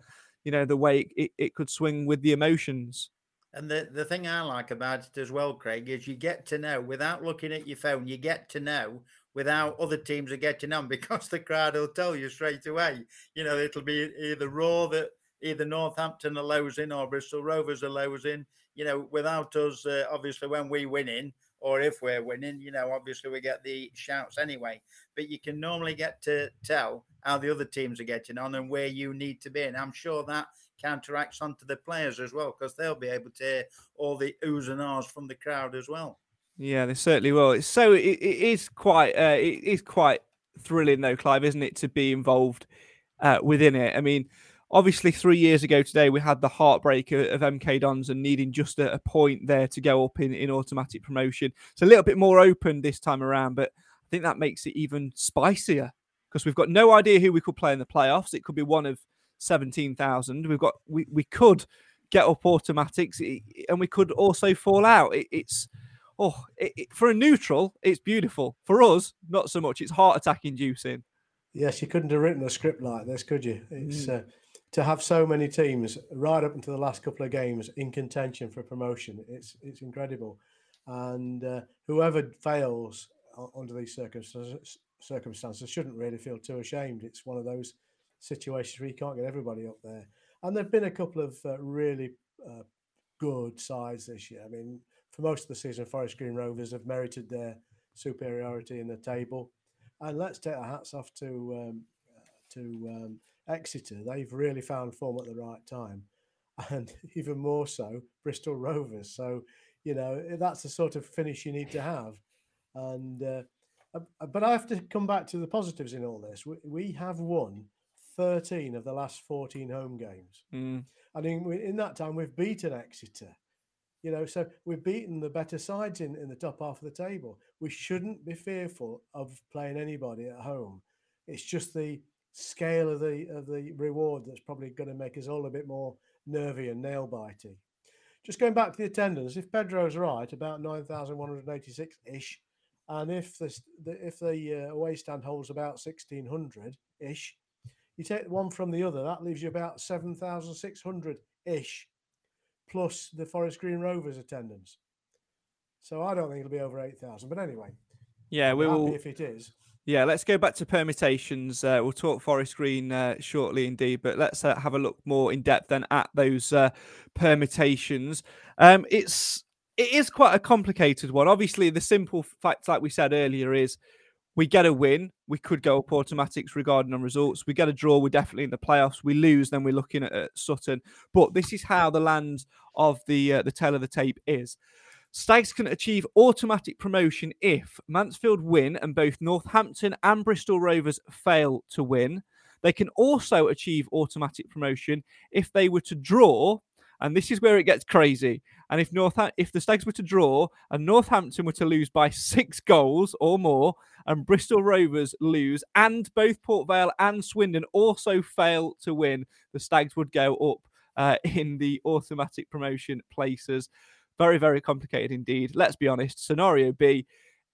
you know the way it, it could swing with the emotions and the, the thing I like about it as well, Craig, is you get to know without looking at your phone, you get to know without other teams are getting on because the crowd will tell you straight away. You know, it'll be either Raw that either Northampton allows in or Bristol Rovers allows in. You know, without us, uh, obviously, when we win in or if we're winning, you know, obviously we get the shouts anyway. But you can normally get to tell how the other teams are getting on and where you need to be. And I'm sure that counteracts onto the players as well because they'll be able to hear all the oohs and ahs from the crowd as well. Yeah, they certainly will. So it, it is quite uh, it is quite thrilling though, Clive, isn't it, to be involved uh, within it? I mean, obviously, three years ago today, we had the heartbreak of, of MK Dons and needing just a, a, point there to go up in, in automatic promotion. It's a little bit more open this time around, but I think that makes it even spicier because we've got no idea who we could play in the playoffs. It could be one of 17,000. We've got, we, we could get up automatics and we could also fall out. It, it's, oh, it, it, for a neutral, it's beautiful. For us, not so much. It's heart attack inducing. Yes, you couldn't have written a script like this, could you? It's mm. uh, to have so many teams right up until the last couple of games in contention for promotion. It's it's incredible, and uh, whoever fails under these circumstances circumstances shouldn't really feel too ashamed. It's one of those situations where you can't get everybody up there. And there've been a couple of uh, really uh, good sides this year. I mean, for most of the season, Forest Green Rovers have merited their superiority in the table. And let's take our hats off to um, to um, Exeter. They've really found form at the right time, and even more so Bristol Rovers. So you know that's the sort of finish you need to have. And uh, uh, uh, but I have to come back to the positives in all this. We, we have won 13 of the last 14 home games. Mm. And in, in that time, we've beaten Exeter. You know, so we've beaten the better sides in, in the top half of the table. We shouldn't be fearful of playing anybody at home. It's just the scale of the of the reward that's probably going to make us all a bit more nervy and nail bitey. Just going back to the attendance, if Pedro's right, about 9,186 ish and if the, if the uh, away stand holds about 1600 ish, you take one from the other, that leaves you about 7,600 ish, plus the Forest Green Rovers attendance. So I don't think it'll be over 8,000. But anyway, yeah, we will. If it is. Yeah, let's go back to permutations. Uh, we'll talk Forest Green uh, shortly, indeed, but let's uh, have a look more in depth then at those uh, permutations. Um, it's it is quite a complicated one. Obviously, the simple fact, like we said earlier, is we get a win, we could go up automatics regarding on results. We get a draw, we're definitely in the playoffs. We lose, then we're looking at, at Sutton. But this is how the land of the uh, the tail of the tape is. Stags can achieve automatic promotion if Mansfield win and both Northampton and Bristol Rovers fail to win. They can also achieve automatic promotion if they were to draw and this is where it gets crazy. And if North if the Stags were to draw and Northampton were to lose by six goals or more, and Bristol Rovers lose, and both Port Vale and Swindon also fail to win, the Stags would go up uh, in the automatic promotion places. Very, very complicated indeed. Let's be honest. Scenario B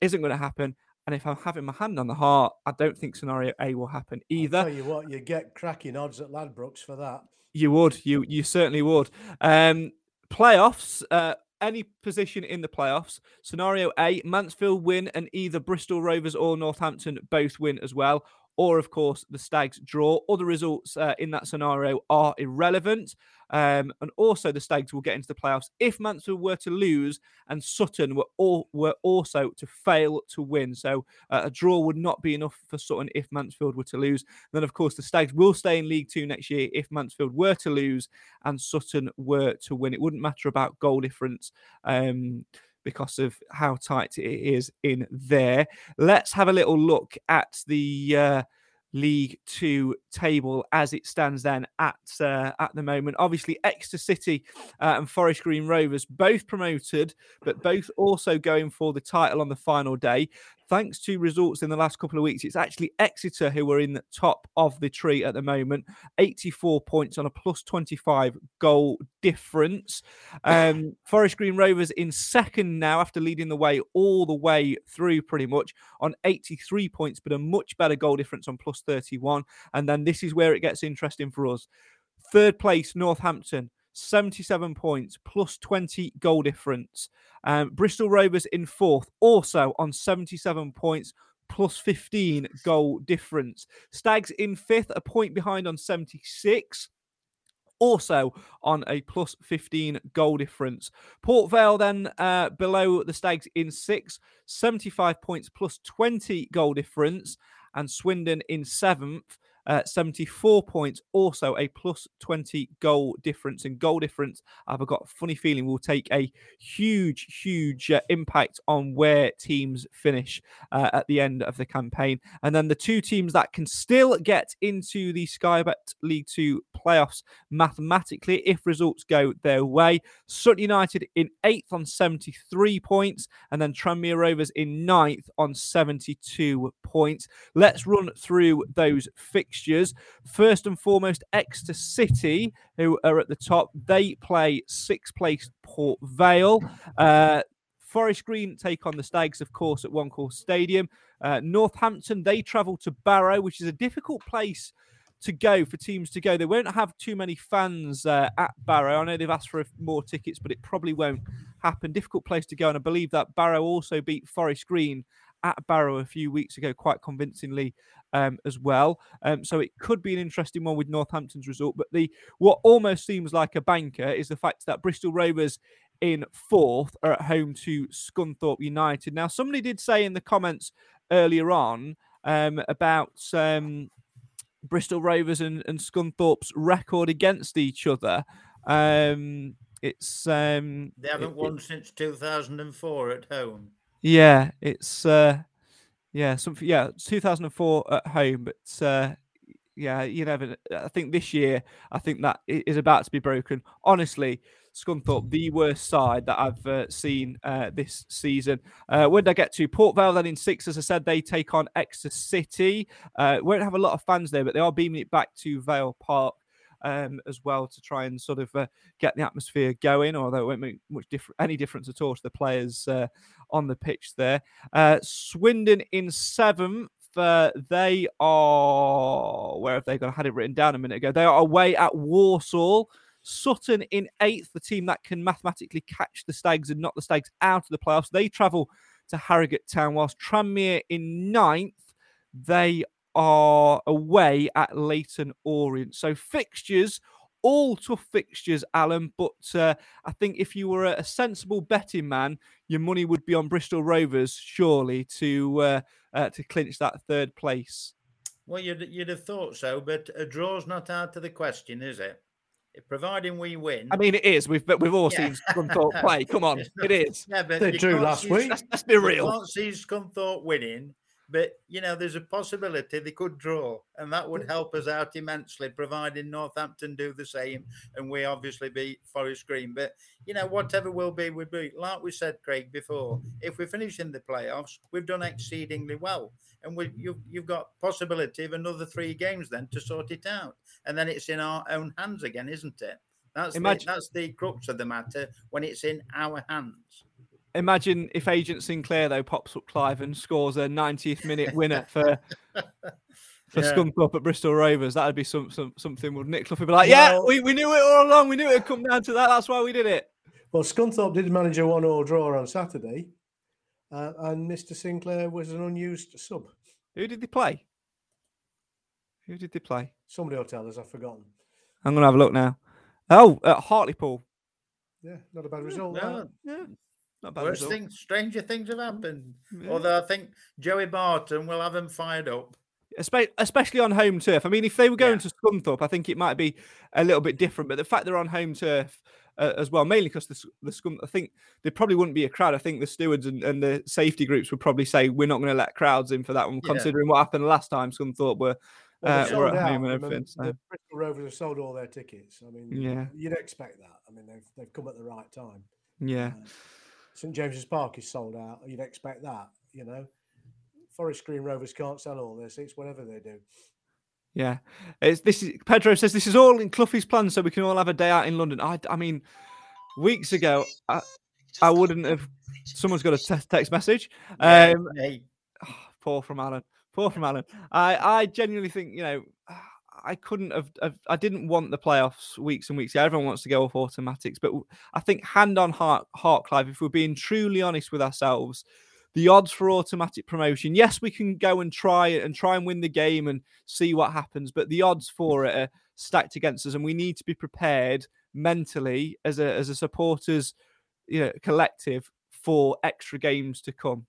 isn't going to happen. And if I'm having my hand on the heart, I don't think scenario A will happen either. I'll tell you what, you get cracking odds at Ladbrokes for that. You would. You you certainly would. Um, playoffs. Uh, any position in the playoffs. Scenario A: Mansfield win, and either Bristol Rovers or Northampton both win as well. Or, of course, the Stags draw. Other results uh, in that scenario are irrelevant. Um, and also, the Stags will get into the playoffs if Mansfield were to lose and Sutton were all were also to fail to win. So uh, a draw would not be enough for Sutton if Mansfield were to lose. Then, of course, the Stags will stay in League Two next year if Mansfield were to lose and Sutton were to win. It wouldn't matter about goal difference. Um, because of how tight it is in there. Let's have a little look at the uh, League Two table as it stands then at uh, at the moment. Obviously, Exeter City uh, and Forest Green Rovers both promoted, but both also going for the title on the final day. Thanks to results in the last couple of weeks, it's actually Exeter who are in the top of the tree at the moment, 84 points on a plus 25 goal difference. Um, Forest Green Rovers in second now after leading the way all the way through pretty much on 83 points, but a much better goal difference on plus 31. And then this is where it gets interesting for us. Third place, Northampton. 77 points, plus 20 goal difference. Um, Bristol Rovers in fourth, also on 77 points, plus 15 goal difference. Stags in fifth, a point behind on 76 also on a plus 15 goal difference. Port Vale then uh, below the Stags in six, 75 points plus 20 goal difference, and Swindon in seventh, uh, 74 points, also a plus 20 goal difference. And goal difference, I've got a funny feeling, will take a huge, huge uh, impact on where teams finish uh, at the end of the campaign. And then the two teams that can still get into the Sky Bet League Two playoffs mathematically, if results go their way, Sutton United in eighth on 73 points, and then Tranmere Rovers in ninth on 72 points. Let's run through those fixtures fixtures. First and foremost, Exeter City, who are at the top, they play sixth place Port Vale. Uh, Forest Green take on the Stags, of course, at One Call Stadium. Uh, Northampton, they travel to Barrow, which is a difficult place to go for teams to go. They won't have too many fans uh, at Barrow. I know they've asked for more tickets, but it probably won't happen. Difficult place to go. And I believe that Barrow also beat Forest Green at Barrow a few weeks ago quite convincingly um, as well. Um, so it could be an interesting one with Northampton's result. But the what almost seems like a banker is the fact that Bristol Rovers in fourth are at home to Scunthorpe United. Now, somebody did say in the comments earlier on um, about um, Bristol Rovers and, and Scunthorpe's record against each other. Um, it's um, they haven't it, won it, since 2004 at home. Yeah, it's uh, yeah, something. Yeah, 2004 at home, but uh, yeah, you never. I think this year, I think that is about to be broken. Honestly, Scunthorpe, the worst side that I've uh, seen uh, this season. Uh, did I get to? Port Vale then in six, as I said, they take on Exeter City. Uh, won't have a lot of fans there, but they are beaming it back to Vale Park um, as well to try and sort of uh, get the atmosphere going. Although it won't make much different any difference at all to the players uh, on the pitch there. Uh, Swindon in seventh. Uh, they are where have they got? I had it written down a minute ago. They are away at Walsall. Sutton in eighth, the team that can mathematically catch the Stags and knock the Stags out of the playoffs. They travel to Harrogate Town, whilst Tranmere in ninth. They are away at Leyton Orient. So fixtures, all tough fixtures, Alan. But uh, I think if you were a, sensible betting man, your money would be on Bristol Rovers, surely, to uh, uh, to clinch that third place. Well, you'd, you'd have thought so, but a draw's not out of the question, is it? Providing we win. I mean, it is. We've but we've all yeah. seen Scunthorpe play. Come on, it is. Yeah, but they drew last see, week. Let's, let's be real. Can't see Scunthorpe winning but you know, there's a possibility they could draw, and that would help us out immensely, providing Northampton do the same, and we obviously beat Forest Green. But you know, whatever will be, will be. Like we said, Craig, before, if we finish in the playoffs, we've done exceedingly well, and we you've you've got possibility of another three games then to sort it out, and then it's in our own hands again, isn't it? That's Imagine- the, that's the crux of the matter when it's in our hands. Imagine if Agent Sinclair though pops up Clive and scores a 90th minute winner for for Yeah. Scunthorpe at Bristol Rovers. That'd be some, some something. Would Nick Clough be like, "Yeah, Well- we, we knew it all along. We knew it'd come down to that. That's why we did it." Well, Scunthorpe did manage a one-all draw on Saturday, uh, and Mr. Sinclair was an unused sub. Who did they play? Who did they play? Somebody will tell us. I've forgotten. I'm gonna have a look now. Oh, at Hartlepool. Yeah, not a bad result. No. Yeah, not a bad. Worse result. things, stranger things have happened. Yeah. Although I think Joey Barton will have them fired up. Espe- especially on home turf. I mean, if they were going Yeah. to Scunthorpe, I think it might be a little bit different. But the fact they're on home turf uh, as well, mainly because the S- the Scun, I think there probably wouldn't be a crowd. I think the stewards and, and the safety groups would probably say we're not going to let crowds in for that one, Yeah. considering what happened last time Scunthorpe were Well, uh, were at out. home and Remember, everything. So. The Bristol Rovers have sold all their tickets. I mean, Yeah. you'd expect that. I mean, they've they've come at the right time. Yeah, Uh, St James's Park is sold out. You'd expect that. You know, Forest Green Rovers can't sell all their seats, whatever they do. yeah. It's, this is Pedro says this is all in Cloughie's plan, so we can all have a day out in London. I, I mean, weeks ago, I, I wouldn't have. Someone's got a te- text message. Yeah, Um, hey, Oh, poor from Alan. Poor from Alan. I, I genuinely think, you know, I couldn't have, have. I didn't want the playoffs weeks and weeks. Yeah, everyone wants to go off automatics, but I think hand on heart, heart, Clive. If we're being truly honest with ourselves, the odds for automatic promotion. Yes, we can go and try and try and win the game and see what happens, but the odds for it are stacked against us, and we need to be prepared mentally as a as a supporters, you know, collective for extra games to come.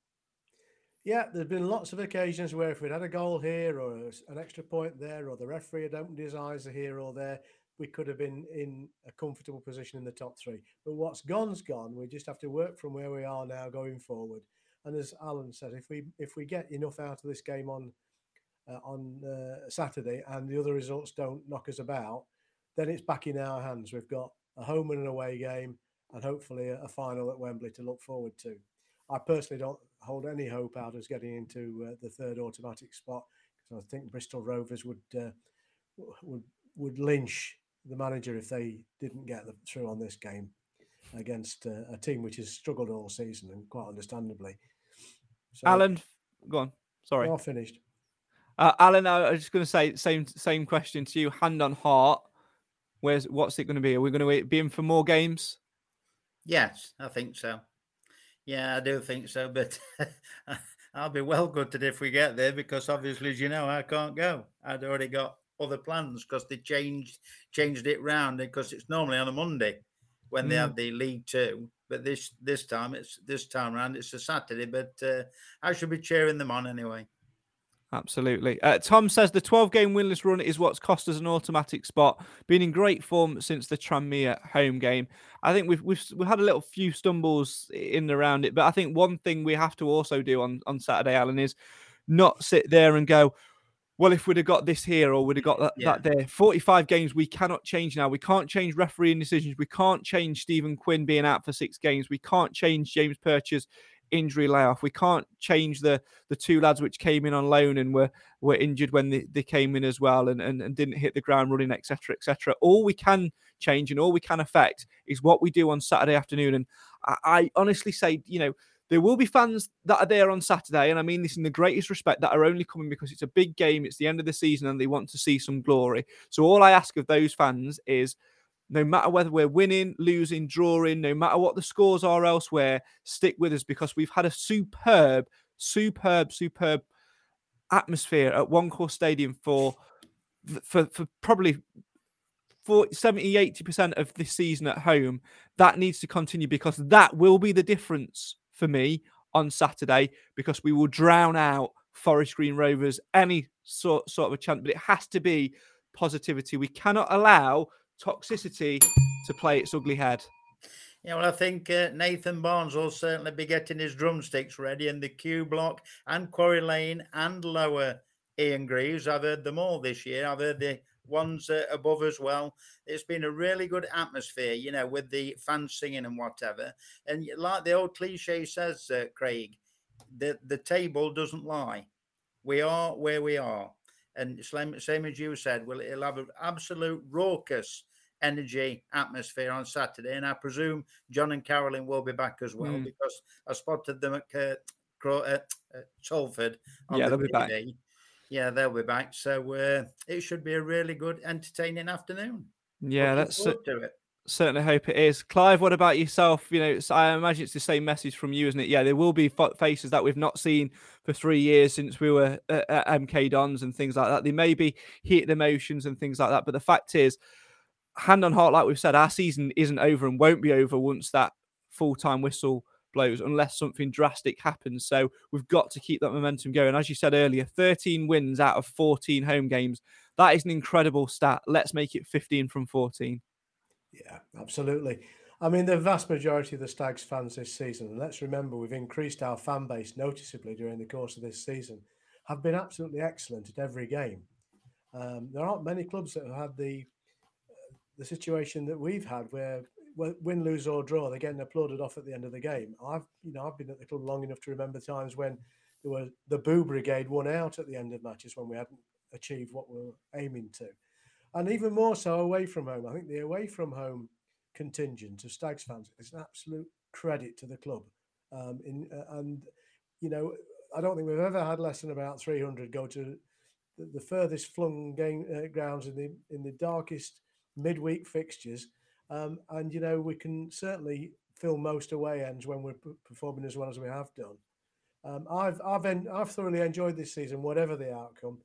Yeah, there's been lots of occasions where if we'd had a goal here or an extra point there, or the referee had opened his eyes here or there, we could have been in a comfortable position in the top three. But what's gone's gone. We just have to work from where we are now going forward. And as Alan said, if we if we get enough out of this game on uh, on uh, Saturday and the other results don't knock us about, then it's back in our hands. We've got a home and an away game, and hopefully a, a final at Wembley to look forward to. I personally don't hold any hope out as getting into uh, the third automatic spot because I think Bristol Rovers would uh, would would lynch the manager if they didn't get the, through on this game against uh, a team which has struggled all season and quite understandably. So, Alan, go on. Sorry. all finished. Uh, Alan, I was just going to say same same question to you. Hand on heart, where's what's it going to be? Are we going to be in for more games? yes, I think so. Yeah, I do think so. But I'll be well gutted if we get there because obviously, as you know, I can't go. I'd already got other plans because they changed changed it round because it's normally on a Monday when they Mm. have the League Two. But this this time it's this time round it's a Saturday. But uh, I should be cheering them on anyway. Absolutely. Uh, Tom says the 12 game winless run is what's cost us an automatic spot. Been in great form since the Tranmere home game. I think we've we've we've had a little few stumbles in and around it, but I think one thing we have to also do on on Saturday, Alan, is not sit there and go, well, if we'd have got this here or we'd have got that, Yeah. that there. 45 games we cannot change now. We can't change refereeing decisions. We can't change Stephen Quinn being out for six games. We can't change James Perch's injury layoff. We can't change the the two lads which came in on loan and were were injured when they, they came in as well and, and, and didn't hit the ground running, etc. etc. All we can change and all we can affect is what we do on Saturday afternoon. And I, I honestly say, you know, there will be fans that are there on Saturday, and I mean this in the greatest respect, that are only coming because it's a big game, it's the end of the season, and they want to see some glory. So all I ask of those fans is no matter whether we're winning, losing, drawing, no matter what the scores are elsewhere, stick with us because we've had a superb, superb, superb atmosphere at One Call Stadium for for for probably 40, 70 80% of this season at home. That needs to continue because that will be the difference for me on Saturday because we will drown out Forest Green Rovers any sort sort of a chance but it has to be positivity. We cannot allow toxicity to play its ugly head Yeah, well, I think uh, Nathan Barnes will certainly be getting his drumsticks ready, in the Q Block and Quarry Lane and Lower Ian Greaves. I've heard them all this year. I've heard the ones uh, above as well. It's been a really good atmosphere, you know, with the fans singing and whatever. And like the old cliche says, uh, Craig, the the table doesn't lie. We are where we are, and same, same as you said, well, it'll have an absolute raucous energy atmosphere on Saturday. And I presume John and Carolyn will be back as well Mm. because I spotted them at uh, Cro- uh, uh, Salford. Yeah, the they'll be back. Yeah, they'll be back. So uh, it should be a really good, entertaining afternoon. Yeah, Looking that's forward to it. certainly hope it is. Clive, what about yourself? You know, it's- I imagine it's the same message from you, isn't it? Yeah, there will be fa- faces that we've not seen for three years since we were at, at MK Dons and things like that. They may be heated emotions and things like that, but the fact is, hand on heart, like we've said, our season isn't over and won't be over once that full time whistle blows, unless something drastic happens. So we've got to keep that momentum going. As you said earlier, 13 wins out of 14 home games. That is an incredible stat. Let's make it 15 from 14. Yeah, absolutely. I mean, the vast majority of the Stags fans this season, and let's remember we've increased our fan base noticeably during the course of this season, have been absolutely excellent at every game. Um, there aren't many clubs that have had the the situation that we've had, where win, lose or draw, they're getting applauded off at the end of the game. I've you know I've been at the club long enough to remember times when there were the Boo Brigade won out at the end of matches when we hadn't achieved what we were aiming to and even more so away from home. I think the away from home contingent of Stags fans is an absolute credit to the club. Um, in uh, and you know, I don't think we've ever had less than about 300 go to the, the furthest flung game uh, grounds in the in the darkest midweek fixtures. Um, and you know, we can certainly fill most away ends when we're p- performing as well as we have done. Um, I've I've en- I've thoroughly enjoyed this season, whatever the outcome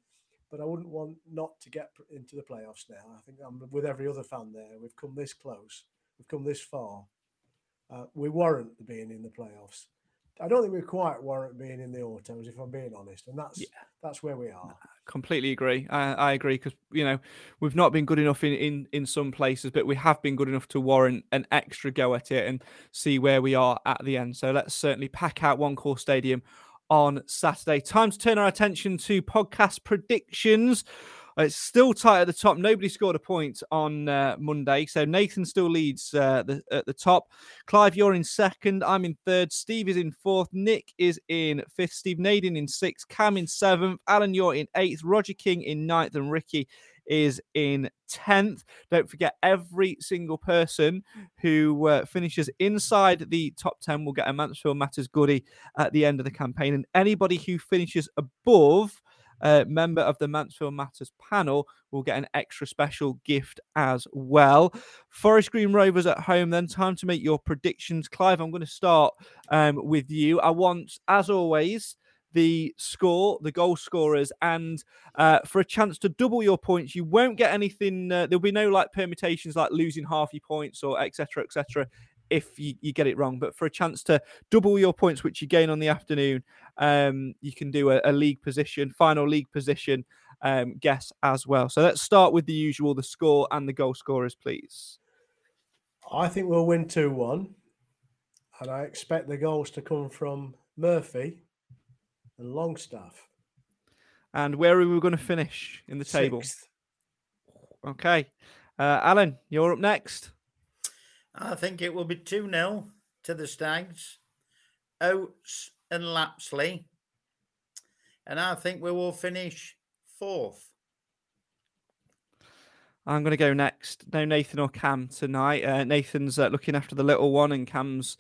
but I wouldn't want not to get into the playoffs now. I think I'm with every other fan there. We've come this close. We've come this far. Uh, we warrant being in the playoffs. I don't think we quite warrant being in the autos, if I'm being honest, and that's that's where we are. completely agree. I, I agree because you know we've not been good enough in, in in some places, but we have been good enough to warrant an extra go at it and see where we are at the end. So let's certainly pack out One Call Stadium on Saturday. Time to turn our attention to podcast predictions. Uh, It's still tight at the top. Nobody scored a point on uh, Monday, so Nathan still leads uh, the, at the top. Clive, you're in second. I'm in third. Steve is in fourth. Nick is in fifth. Steve Naden in sixth. Cam in seventh. Alan, you're in eighth. Roger King in ninth, and Ricky is in 10th. Don't forget, every single person who uh, finishes inside the top 10 will get a Mansfield Matters goodie at the end of the campaign. And anybody who finishes above uh, member of the Mansfield Matters panel will get an extra special gift as well. Forest Green Rovers at home, then time to make your predictions. Clive, I'm going to start um, with you. I want, as always, the score, the goal scorers, and uh, for a chance to double your points, you won't get anything. Uh, there'll be no like permutations like losing half your points or etc. etc. if you, you get it wrong. But for a chance to double your points, which you gain on the afternoon, um, you can do a, a league position, final league position um, guess as well. So let's start with the usual, the score and the goal scorers, please. I think we'll win 2 1. And I expect the goals to come from Murphy and Longstaff. And where are we going to finish in the table? Okay. Uh, Alan, you're up next. I think it will be 2 0 to the Stags, Oates and Lapsley. And I think we will finish fourth. I'm going to go next. No Nathan or Cam tonight. Uh, Nathan's uh, looking after the little one, and Cam's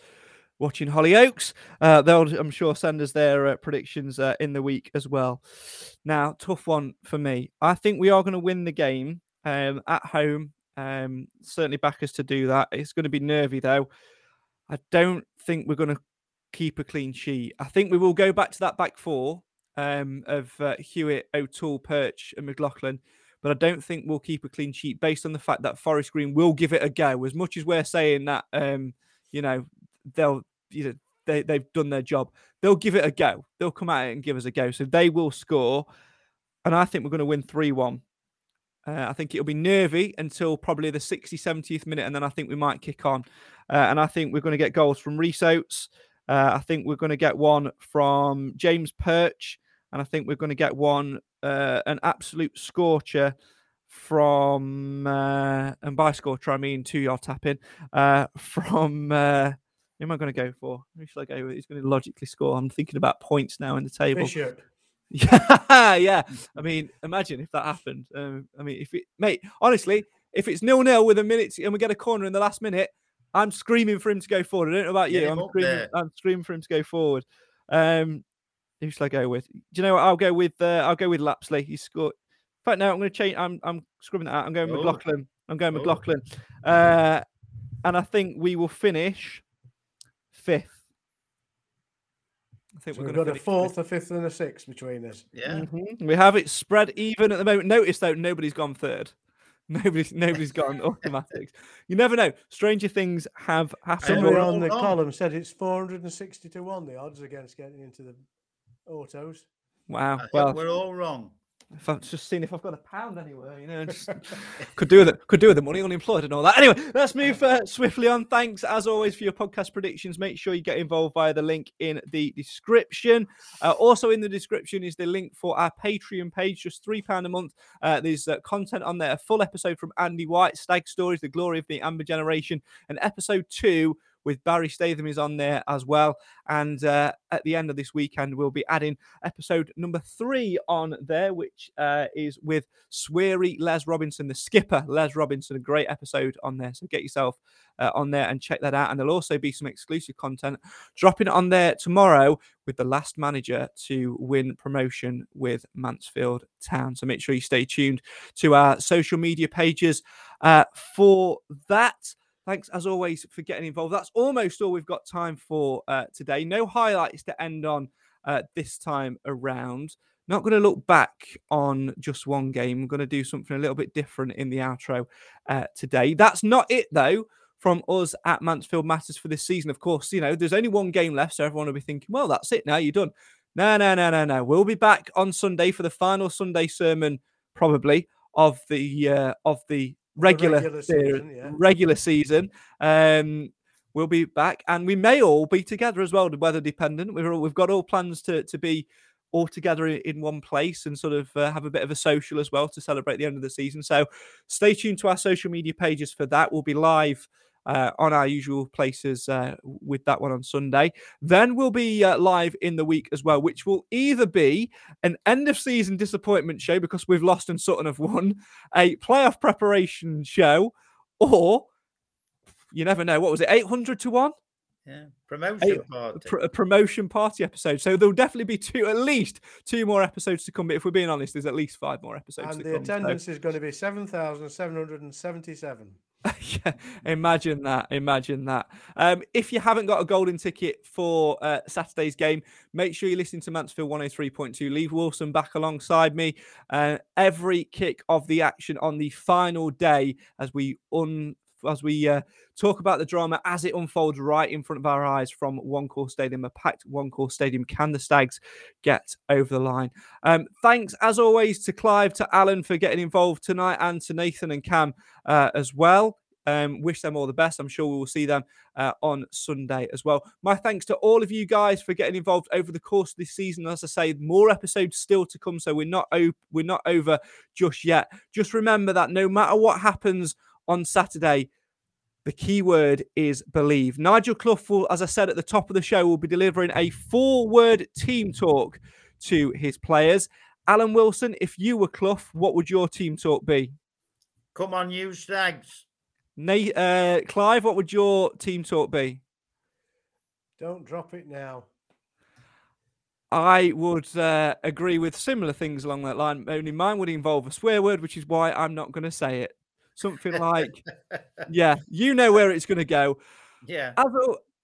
watching Hollyoaks. Uh, they'll, I'm sure, send us their uh, predictions uh, in the week as well. Now, tough one for me. I think we are going to win the game um, at home. Um, certainly back us to do that. It's going to be nervy though. I don't think we're going to keep a clean sheet. I think we will go back to that back four um, of uh, Hewitt, O'Toole, Perch, and McLaughlin but I don't think we'll keep a clean sheet based on the fact that Forest Green will give it a go. As much as we're saying that, um, you know, they'll, you know, they they've done their job. They'll give it a go. They'll come at it and give us a go. So they will score, and I think we're going to win three one. Uh, I think it'll be nervy until probably the 60, 70th minute, and then I think we might kick on. Uh, and I think we're going to get goals from Rhys Oates. Uh, I think we're going to get one from James Perch, and I think we're going to get one, uh, an absolute scorcher from, uh, and by scorcher I mean two yard tapping, uh, from, who am I going to go for? Who should I go with? Who's going to logically score? I'm thinking about points now in the table. Bishop. Yeah, yeah. I mean, imagine if that happened. Um, I mean, if it, mate, honestly, If it's nil nil with a minute and we get a corner in the last minute, I'm screaming for him to go forward. I don't know about you. Him I'm screaming. I'm screaming for him to go forward. Um, who shall I go with? Do you know what? I'll go with. Uh, I'll go with Lapsley. He scored. In fact, no, I'm going to change. I'm I'm scrubbing that out. I'm going Oh. McLaughlin. I'm going Oh. McLaughlin. Uh, and I think we will finish fifth. I think So we're we've got a fourth, a fifth, and a sixth between us. Yeah. Mm-hmm. We have it spread even at the moment. Notice though, nobody's gone third. Nobody's nobody's gone automatics. You never know. Stranger things have happened. Somebody we're on the all wrong. column said it's 460 to 1 the odds against getting into the autos. Wow. I think Well, we're all wrong. If I've just seen if I've got a pound anywhere, you know, just could do with it. Could do with the money, unemployed and all that. Anyway, let's move uh, swiftly on. Thanks as always for your podcast predictions. Make sure you get involved via the link in the description. Uh, also in the description is the link for our Patreon page, just three pound a month. Uh, there's uh, content on there, a full episode from Andy White, Stag Stories, the glory of the Amber Generation, and episode two with Barry Statham is on there as well. And uh, at the end of this weekend, we'll be adding episode number three on there, which uh, is with Sweary Les Robinson, the skipper, Les Robinson. A great episode on there. So get yourself uh, on there and check that out. And there'll also be some exclusive content dropping on there tomorrow with the last manager to win promotion with Mansfield Town. So make sure you stay tuned to our social media pages uh, for that. Thanks as always for getting involved. That's almost all we've got time for uh, today. No highlights to end on uh, this time around. Not going to look back on just one game. I'm going to do something a little bit different in the outro uh, today. That's not it though. From us at Mansfield Matters for this season, of course, you know there's only one game left, so everyone will be thinking, "Well, that's it now. You're done." No, no, no, no, no. We'll be back on Sunday for the final Sunday sermon, probably of the uh, of the regular regular season, yeah. regular season. Um, we'll be back, and we may all be together as well, weather dependent. We've we've got all plans to to be all together in one place and sort of uh, have a bit of a social as well to celebrate the end of the season. So stay tuned to our social media pages for that. We'll be live. Uh, on our usual places uh, with that one on Sunday. Then we'll be uh, live in the week as well, which will either be an end of season disappointment show because we've lost and Sutton have won, a playoff preparation show, or you never know. What was it? 800 to 1? Yeah. Promotion Hey, party. Pr- a promotion party episode. So there'll definitely be two, at least two more episodes to come. But if we're being honest, there's at least five more episodes And to the come. so- attendance is going to be 7,777. imagine that. Imagine that. Um, if you haven't got a golden ticket for uh, Saturday's game, make sure you listen to Mansfield 103.2. Leave Wilson back alongside me. Uh, every kick of the action on the final day as we un as we uh, talk about the drama as it unfolds right in front of our eyes from One Call Stadium, a packed One Call Stadium. Can the Stags get over the line? Um, thanks as always to Clive, to Alan for getting involved tonight, and to Nathan and Cam uh, as well. Um, wish them all the best. I'm sure we will see them uh, on Sunday as well. My thanks to all of you guys for getting involved over the course of this season. As I say, more episodes still to come, so we're not we're not over just yet. Just remember that no matter what happens on Saturday, the key word is believe. Nigel Clough will, as I said at the top of the show, will be delivering a four-word team talk to his players. Alan Wilson, if you were Clough, what would your team talk be? Come on, you stags. Nate, uh, Clive, what would your team talk be? Don't drop it now. I would uh, agree with similar things along that line. Only mine would involve a swear word, which is why I'm not going to say it. Something like, yeah, you know where it's going to go. Yeah. As,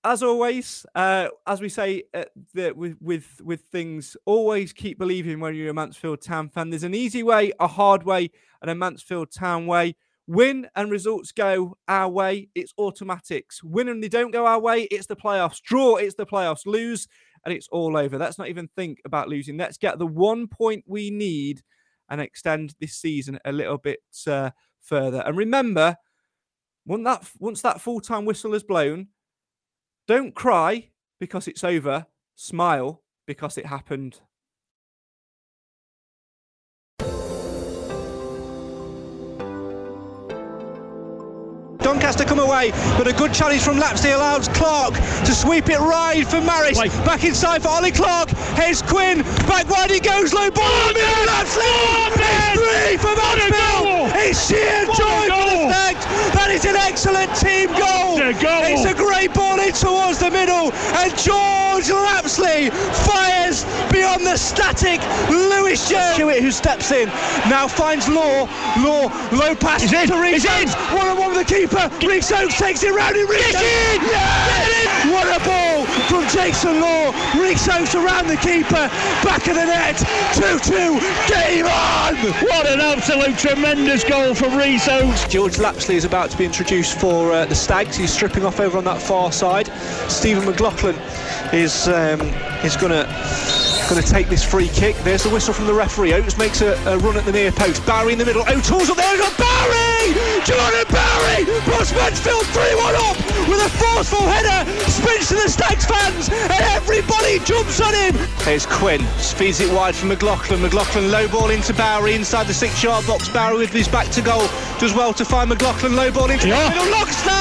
as always, uh, as we say uh, the, with with with things, always keep believing when you're a Mansfield Town fan. There's an easy way, a hard way, and a Mansfield Town way. Win and results go our way. It's automatics. Win and they don't go our way. It's the playoffs. Draw. It's the playoffs. Lose and it's all over. Let's not even think about losing. Let's get the one point we need and extend this season a little bit uh, further. And remember, once that once that full time whistle is blown, don't cry because it's over. Smile because it happened. Doncaster come away, but a good challenge from Lapsley allows Clarke to sweep it right for Maris. Back inside for Ollie Clarke. Here's Quinn. Back wide he goes. Low ball. Oh, Lapsley. It's three for Mansfield. It's sheer joy for the Stags. That is an excellent team goal. It's a great ball in towards the middle, and George Lapsley fires beyond the static Lewis Jones. Hewitt who steps in now finds Law. Law low pass in, to Rhys One on one with the keeper. Rhys Oates takes it round in Rhys. Yes! What a ball from Jason Law. Rhys Oates around the keeper. Back of the net. 2-2. Game on. What an absolute tremendous goal from Rhys Oates. George Lapsley is about to be introduced for uh, the Stags. He's stripping off over on that far side. Stephen McLaughlin is um, is going to going to take this free kick. There's the whistle from the referee. Oates makes a, a run at the near post. Bowery in the middle. O'Toole's up there. He's got Bowery. Jordan Bowery puts Mansfield 3-1 up with a forceful header. Spins to the Stags fans and everybody jumps on him. There's Quinn. Feeds it wide for McLaughlin. McLaughlin low ball into Bowery inside the six-yard box. Bowery with his back to goal does well to find McLaughlin. Low ball into Yeah. the middle. Lockstone.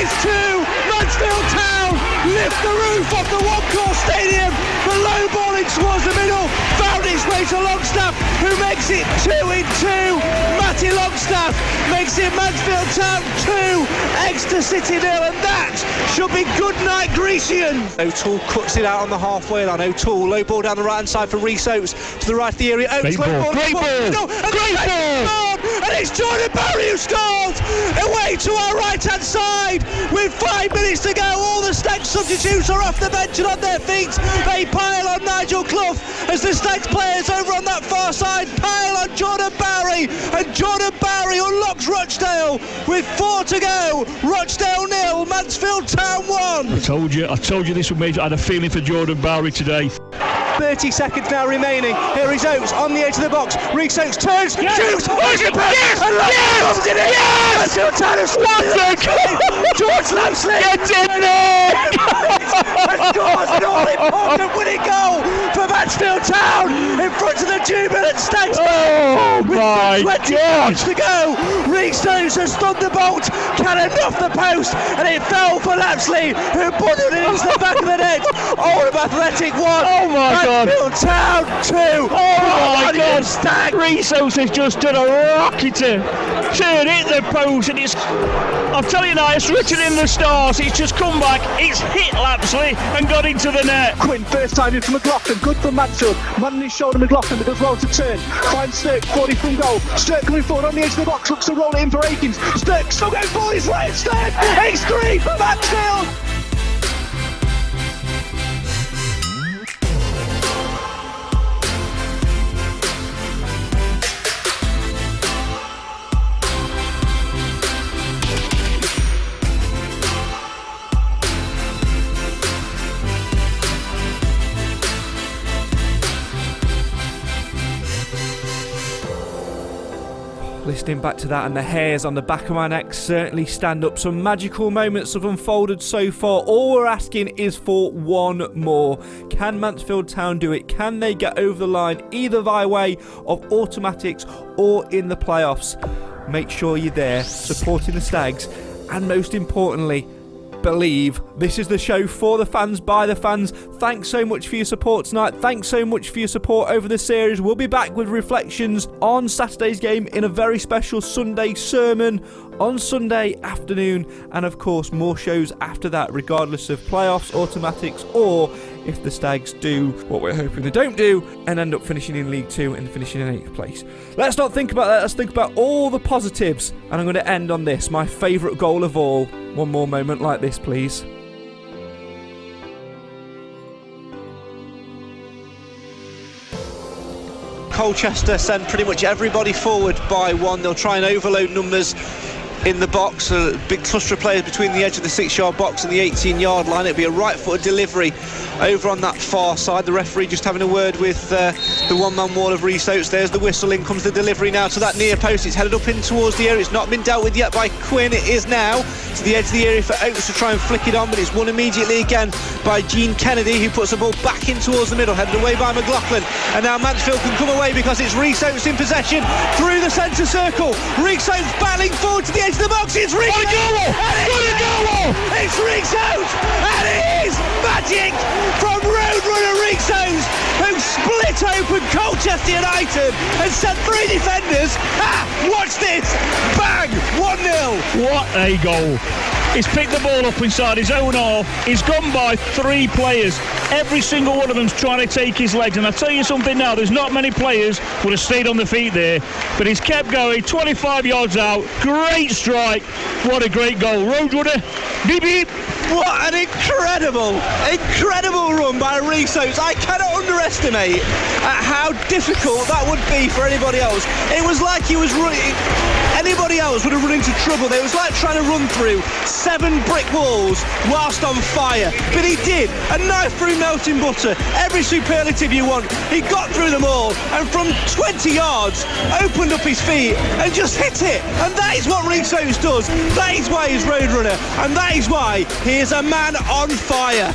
It's two. Mansfield Town lift the roof off the one stadium. The low ball in towards the middle found its way to Longstaff, who makes it two in two. Matty Longstaff makes it Mansfield Town two, Exeter City nil, and that should be good night Grecian. O'Toole cuts it out on the halfway line. O'Toole low ball down the right hand side for Rhys Oates to the right of the area. Oates Great low ball, great in towards the ball, middle, great ball. Oh, and it's Jordan Bowery who scores away to our right hand side with five minutes to go. All the Stags substitutes are off the bench and on their feet. They pile on Nigel Clough as the Stags players over on that far side pile on Jordan Bowery, and Jordan Bowery unlocks Rochdale with four to go. Rochdale nil, Mansfield Town one. I told you, I told you this would make. I had a feeling for Jordan Bowery today. 30 seconds now remaining. Here is Oates on the edge of the box. Rhys Oates turns, shoots, yes, yes, and yes, comes it in. Yes, have scored. George Lapslie Get in there! Scores an all-important winning goal for Mansfield Town in front of the jubilant Stags. Oh my 20 God! to go. Rhys Oates has thunderbolt cannoned off the post and it fell for Lapslie who bundled it into the back of the net. Oldham Athletic one. Oh my God. Mansfield Town two. Oh my God! Stag. Rhys Oates has just done a rocketer. Turn hit the post and it's. I'm telling you now, it's written in the stars. It's just come back. It's hit Lapslie and got into the net. Quinn first time in for McLaughlin, good from Mansfield. Man on his shoulder, McLaughlin, but does well to turn. Finds Stirk, 40 from goal. Stirk coming forward on the edge of the box, looks to roll it in for Akins. Stirk still going for his right, Stirk. It's three for Mansfield. Listening back to that, and the hairs on the back of my neck certainly stand up. Some magical moments have unfolded so far. All we're asking is for one more. Can Mansfield Town do it? Can they get over the line either by way of automatics or in the playoffs? Make sure you're there supporting the Stags, and most importantly, believe. This is the show for the fans, by the fans. Thanks so much for your support tonight. Thanks so much for your support over the series. We'll be back with reflections on Saturday's game in a very special Sunday sermon on Sunday afternoon, and of course, more shows after that, regardless of playoffs, automatics, or if the Stags do what we're hoping they don't do and end up finishing in League Two and finishing in eighth place. Let's not think about that. Let's think about all the positives. And I'm going to end on this my favourite goal of all. One more moment like this, please. Colchester send pretty much everybody forward by one. They'll try and overload numbers in the box. A big cluster of players between the edge of the six-yard box and the 18-yard line. It'll be a right-footed delivery over on that far side. The referee just having a word with uh, the one-man wall of Rhys Oates. There's the whistle. In comes the delivery now to that near post. It's headed up in towards the area. It's not been dealt with yet by Quinn. It is now to the edge of the area for Oates to try and flick it on, but it's won immediately again by Gene Kennedy, who puts the ball back in towards the middle, headed away by McLaughlin. And now Mansfield can come away because it's Rhys Oates in possession through the centre circle. Rhys Oates battling forward to the edge into the box. It's Rings Got a goal! Got a goal! It's Rings out! And it is magic from Roadrunner Rings who split open Colchester United and sent three defenders. Watch this! Bang! 1 0. What a goal! He's picked the ball up inside his own half. He's gone by three players. Every single one of them's trying to take his legs. And I tell you something now, there's not many players would have stayed on the feet there. But he's kept going, 25 yards out. Great strike. What a great goal. Roadrunner, beep beep. What an incredible, incredible run by Rhys Oates. I cannot underestimate at how difficult that would be for anybody else. It was like he was running. Anybody else would have run into trouble. It was like trying to run through seven brick walls whilst on fire. But he did. A knife through melting butter. Every superlative you want. He got through them all and from 20 yards opened up his feet and just hit it. And that is what Rhys Oates does. That is why he's Roadrunner. And that is why he is a man on fire.